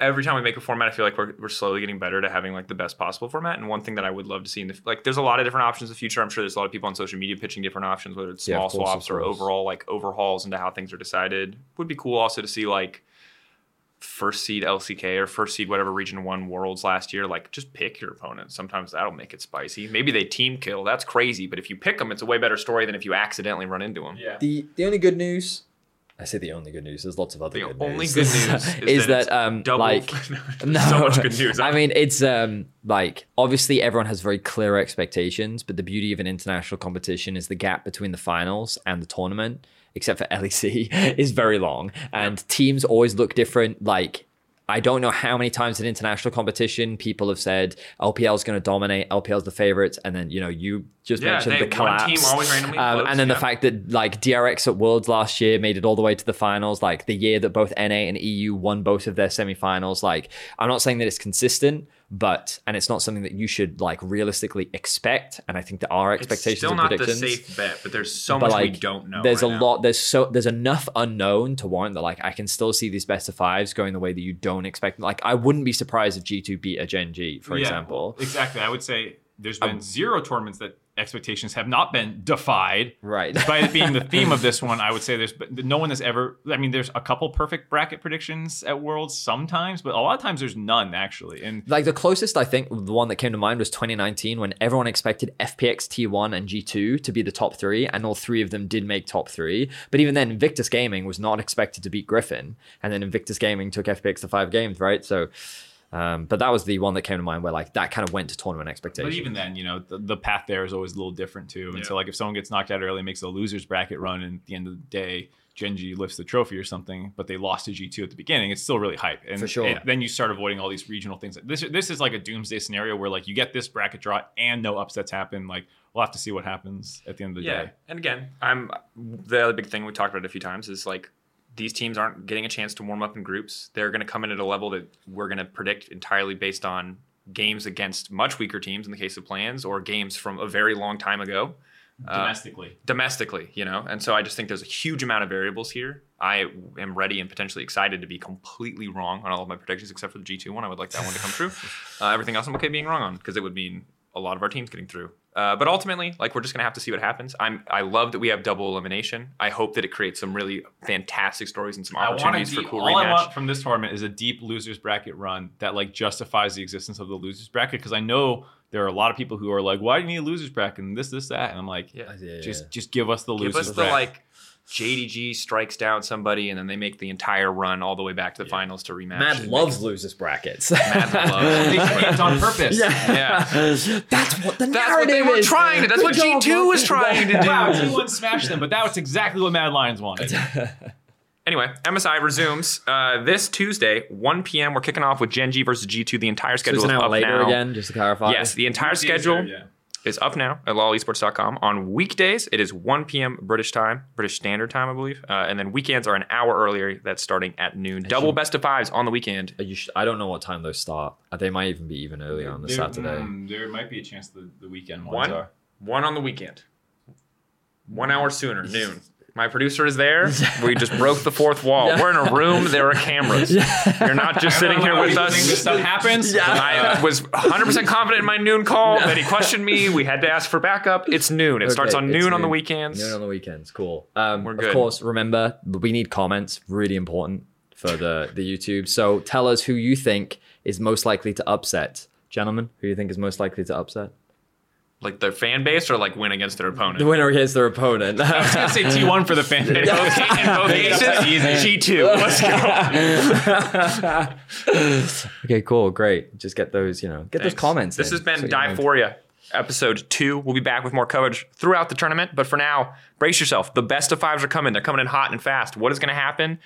every time we make a format, I feel like we're, we're slowly getting better to having like the best possible format. And one thing that I would love to see in the like, there's a lot of different options in the future. I'm sure there's a lot of people on social media pitching different options, whether it's small of course, swaps or overall like overhauls into how things are decided. Would be cool also to see like first seed LCK or first seed whatever region one worlds last year. Like just pick your opponent. Sometimes that'll make it spicy. Maybe they team kill. That's crazy. But if you pick them, it's a way better story than if you accidentally run into them. Yeah. The the only good news, I say the only good news. There's lots of other The good only news. good news [LAUGHS] is, is that, that, um double, like [LAUGHS] [LAUGHS] no, so much good news. I mean, it's um like obviously everyone has very clear expectations, but the beauty of an international competition is the gap between the finals and the tournament, except for LEC, is very long, and teams always look different. Like. I don't know how many times in international competition people have said LPL is going to dominate, LPL is the favorites, and then you know you just Yeah, mentioned they- the collapse. team always randomly um, and then the fact that like DRX at Worlds last year made it all the way to the finals, like the year that both NA and EU won both of their semifinals. Like, I'm not saying that it's consistent, but and it's not something that you should like realistically expect. And I think there are it's expectations still and not the safe bet, but there's so but much like, we don't know. there's right a now. lot. There's so there's enough unknown to warrant that like I can still see these best of fives going the way that you don't expect. Like I wouldn't be surprised if G2 beat a Gen G, for Yeah, example. Exactly. I would say there's been zero tournaments that expectations have not been defied. Right. Despite it being the theme of this [LAUGHS] one, I would say there's but no one has ever. I mean, there's a couple perfect bracket predictions at Worlds sometimes, but a lot of times there's none actually. And Like the closest I think the one that came to mind was 2019 when everyone expected FPX T1 and G2 to be the top three, and all three of them did make top three. But even then, Invictus Gaming was not expected to beat Griffin, and then Invictus Gaming took FPX to five games, right? So, um, but that was the one that came to mind where like that kind of went to tournament expectations. But even then, you know, the, the path there is always a little different too. And Yeah. so, like, if someone gets knocked out early, makes a losers bracket run, and at the end of the day, Gen G lifts the trophy or something, but they lost to G2 at the beginning, it's still really hype. And For sure. and then you start avoiding all these regional things. This this is like a doomsday scenario where like you get this bracket draw and no upsets happen. Like we'll have to see what happens at the end of the Yeah, day. and again, I'm the other big thing we talked about a few times is like these teams aren't getting a chance to warm up in groups. They're going to come in at a level that we're going to predict entirely based on games against much weaker teams in the case of plans or games from a very long time ago Domestically. domestically, you know. And so I just think there's a huge amount of variables here. I am ready and potentially excited to be completely wrong on all of my predictions except for the G2 one. I would like that one to come true. [LAUGHS] Uh, everything else I'm okay being wrong on because it would mean a lot of our teams getting through. Uh, but ultimately, like we're just gonna have to see what happens. I'm I love that we have double elimination. I hope that it creates some really fantastic stories and some I want opportunities a for deep, cool all I want from this tournament is a deep losers bracket run that like justifies the existence of the losers bracket because I know there are a lot of people who are like, why do you need a losers bracket and this, this, that, and I'm like, Yeah. Yeah, just yeah. just give us the Give losers us the bracket. like JDG strikes down somebody and then they make the entire run all the way back to the finals to rematch. Mad and loves losers brackets. Mad loves. [LAUGHS] they on purpose. Yeah. That's what the narrative is. That's what they were is. trying to. That's what Good job, G2 was trying to do. Wow, T1 smashed them, but that was exactly what Mad Lions wanted. [LAUGHS] Anyway, MSI resumes uh, this Tuesday, 1 p.m. We're kicking off with Gen G versus G2. The entire So schedule it's an is hour up later now. again, just to clarify. Yes, the entire schedule Yeah. Is up now at lolesports.com. On weekdays, it is 1 p.m. British time, British Standard Time, I believe. Uh, and then weekends are an hour earlier. That's starting at noon. Double best of fives on the weekend. Are you sh- I don't know what time those start. Uh, They might even be even earlier on the There- Saturday. mm, there might be a chance the, the weekend ones One, are. one on the weekend. One hour sooner, noon. My producer is there. [LAUGHS] We just broke the fourth wall. We're in a room. There are cameras. You're not just sitting here with us. This stuff happens. Yeah. I was 100% confident in my noon call. Then he questioned me. We had to ask for backup. It's noon. It starts on it's noon on the weekends. Noon on the weekends. Cool. Um, We're good. Of course, remember we need comments. Really important for the the YouTube. So tell us who you think is most likely to upset, gentlemen. Who you think is most likely to upset? Like their fan base or like win against their opponent? The winner against their opponent. I was gonna say T1 for the fan [LAUGHS] base. both, in G2. Let's go. [LAUGHS] okay, cool, great. Just get those, you know, get those comments. This in, has been so you know- Divephoria, episode two. We'll be back with more coverage throughout the tournament. But for now, brace yourself. The best of fives are coming. They're coming in hot and fast. What is going to happen?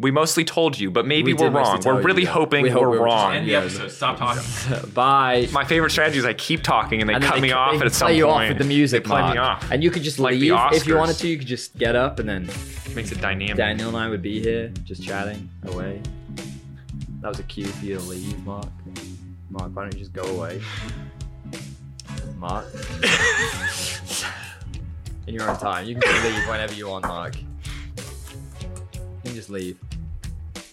We mostly told you, but maybe We we are wrong. We're you, really yeah. hoping we we're, we were wrong. End the episode. Stop [LAUGHS] talking. Bye. My favorite strategy is I keep talking and they And cut they me c- off they and at some play you point. off with the music, they play Mark. me off. And you could just Like leave if you wanted to. You could just get up and then Makes it dynamic. Daniel and I would be here just chatting away. That was a cue for you to leave, Mark. Mark, why don't you just go away? Mark. [LAUGHS] In your own time. You can leave whenever you want, Mark. You can just leave.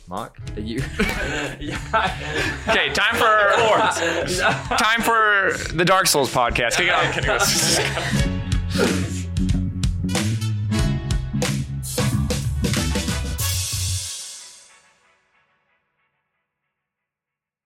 Mark, are you? [LAUGHS] Okay, time for [LAUGHS] time for the Dark Souls podcast. Kick it off. [LAUGHS]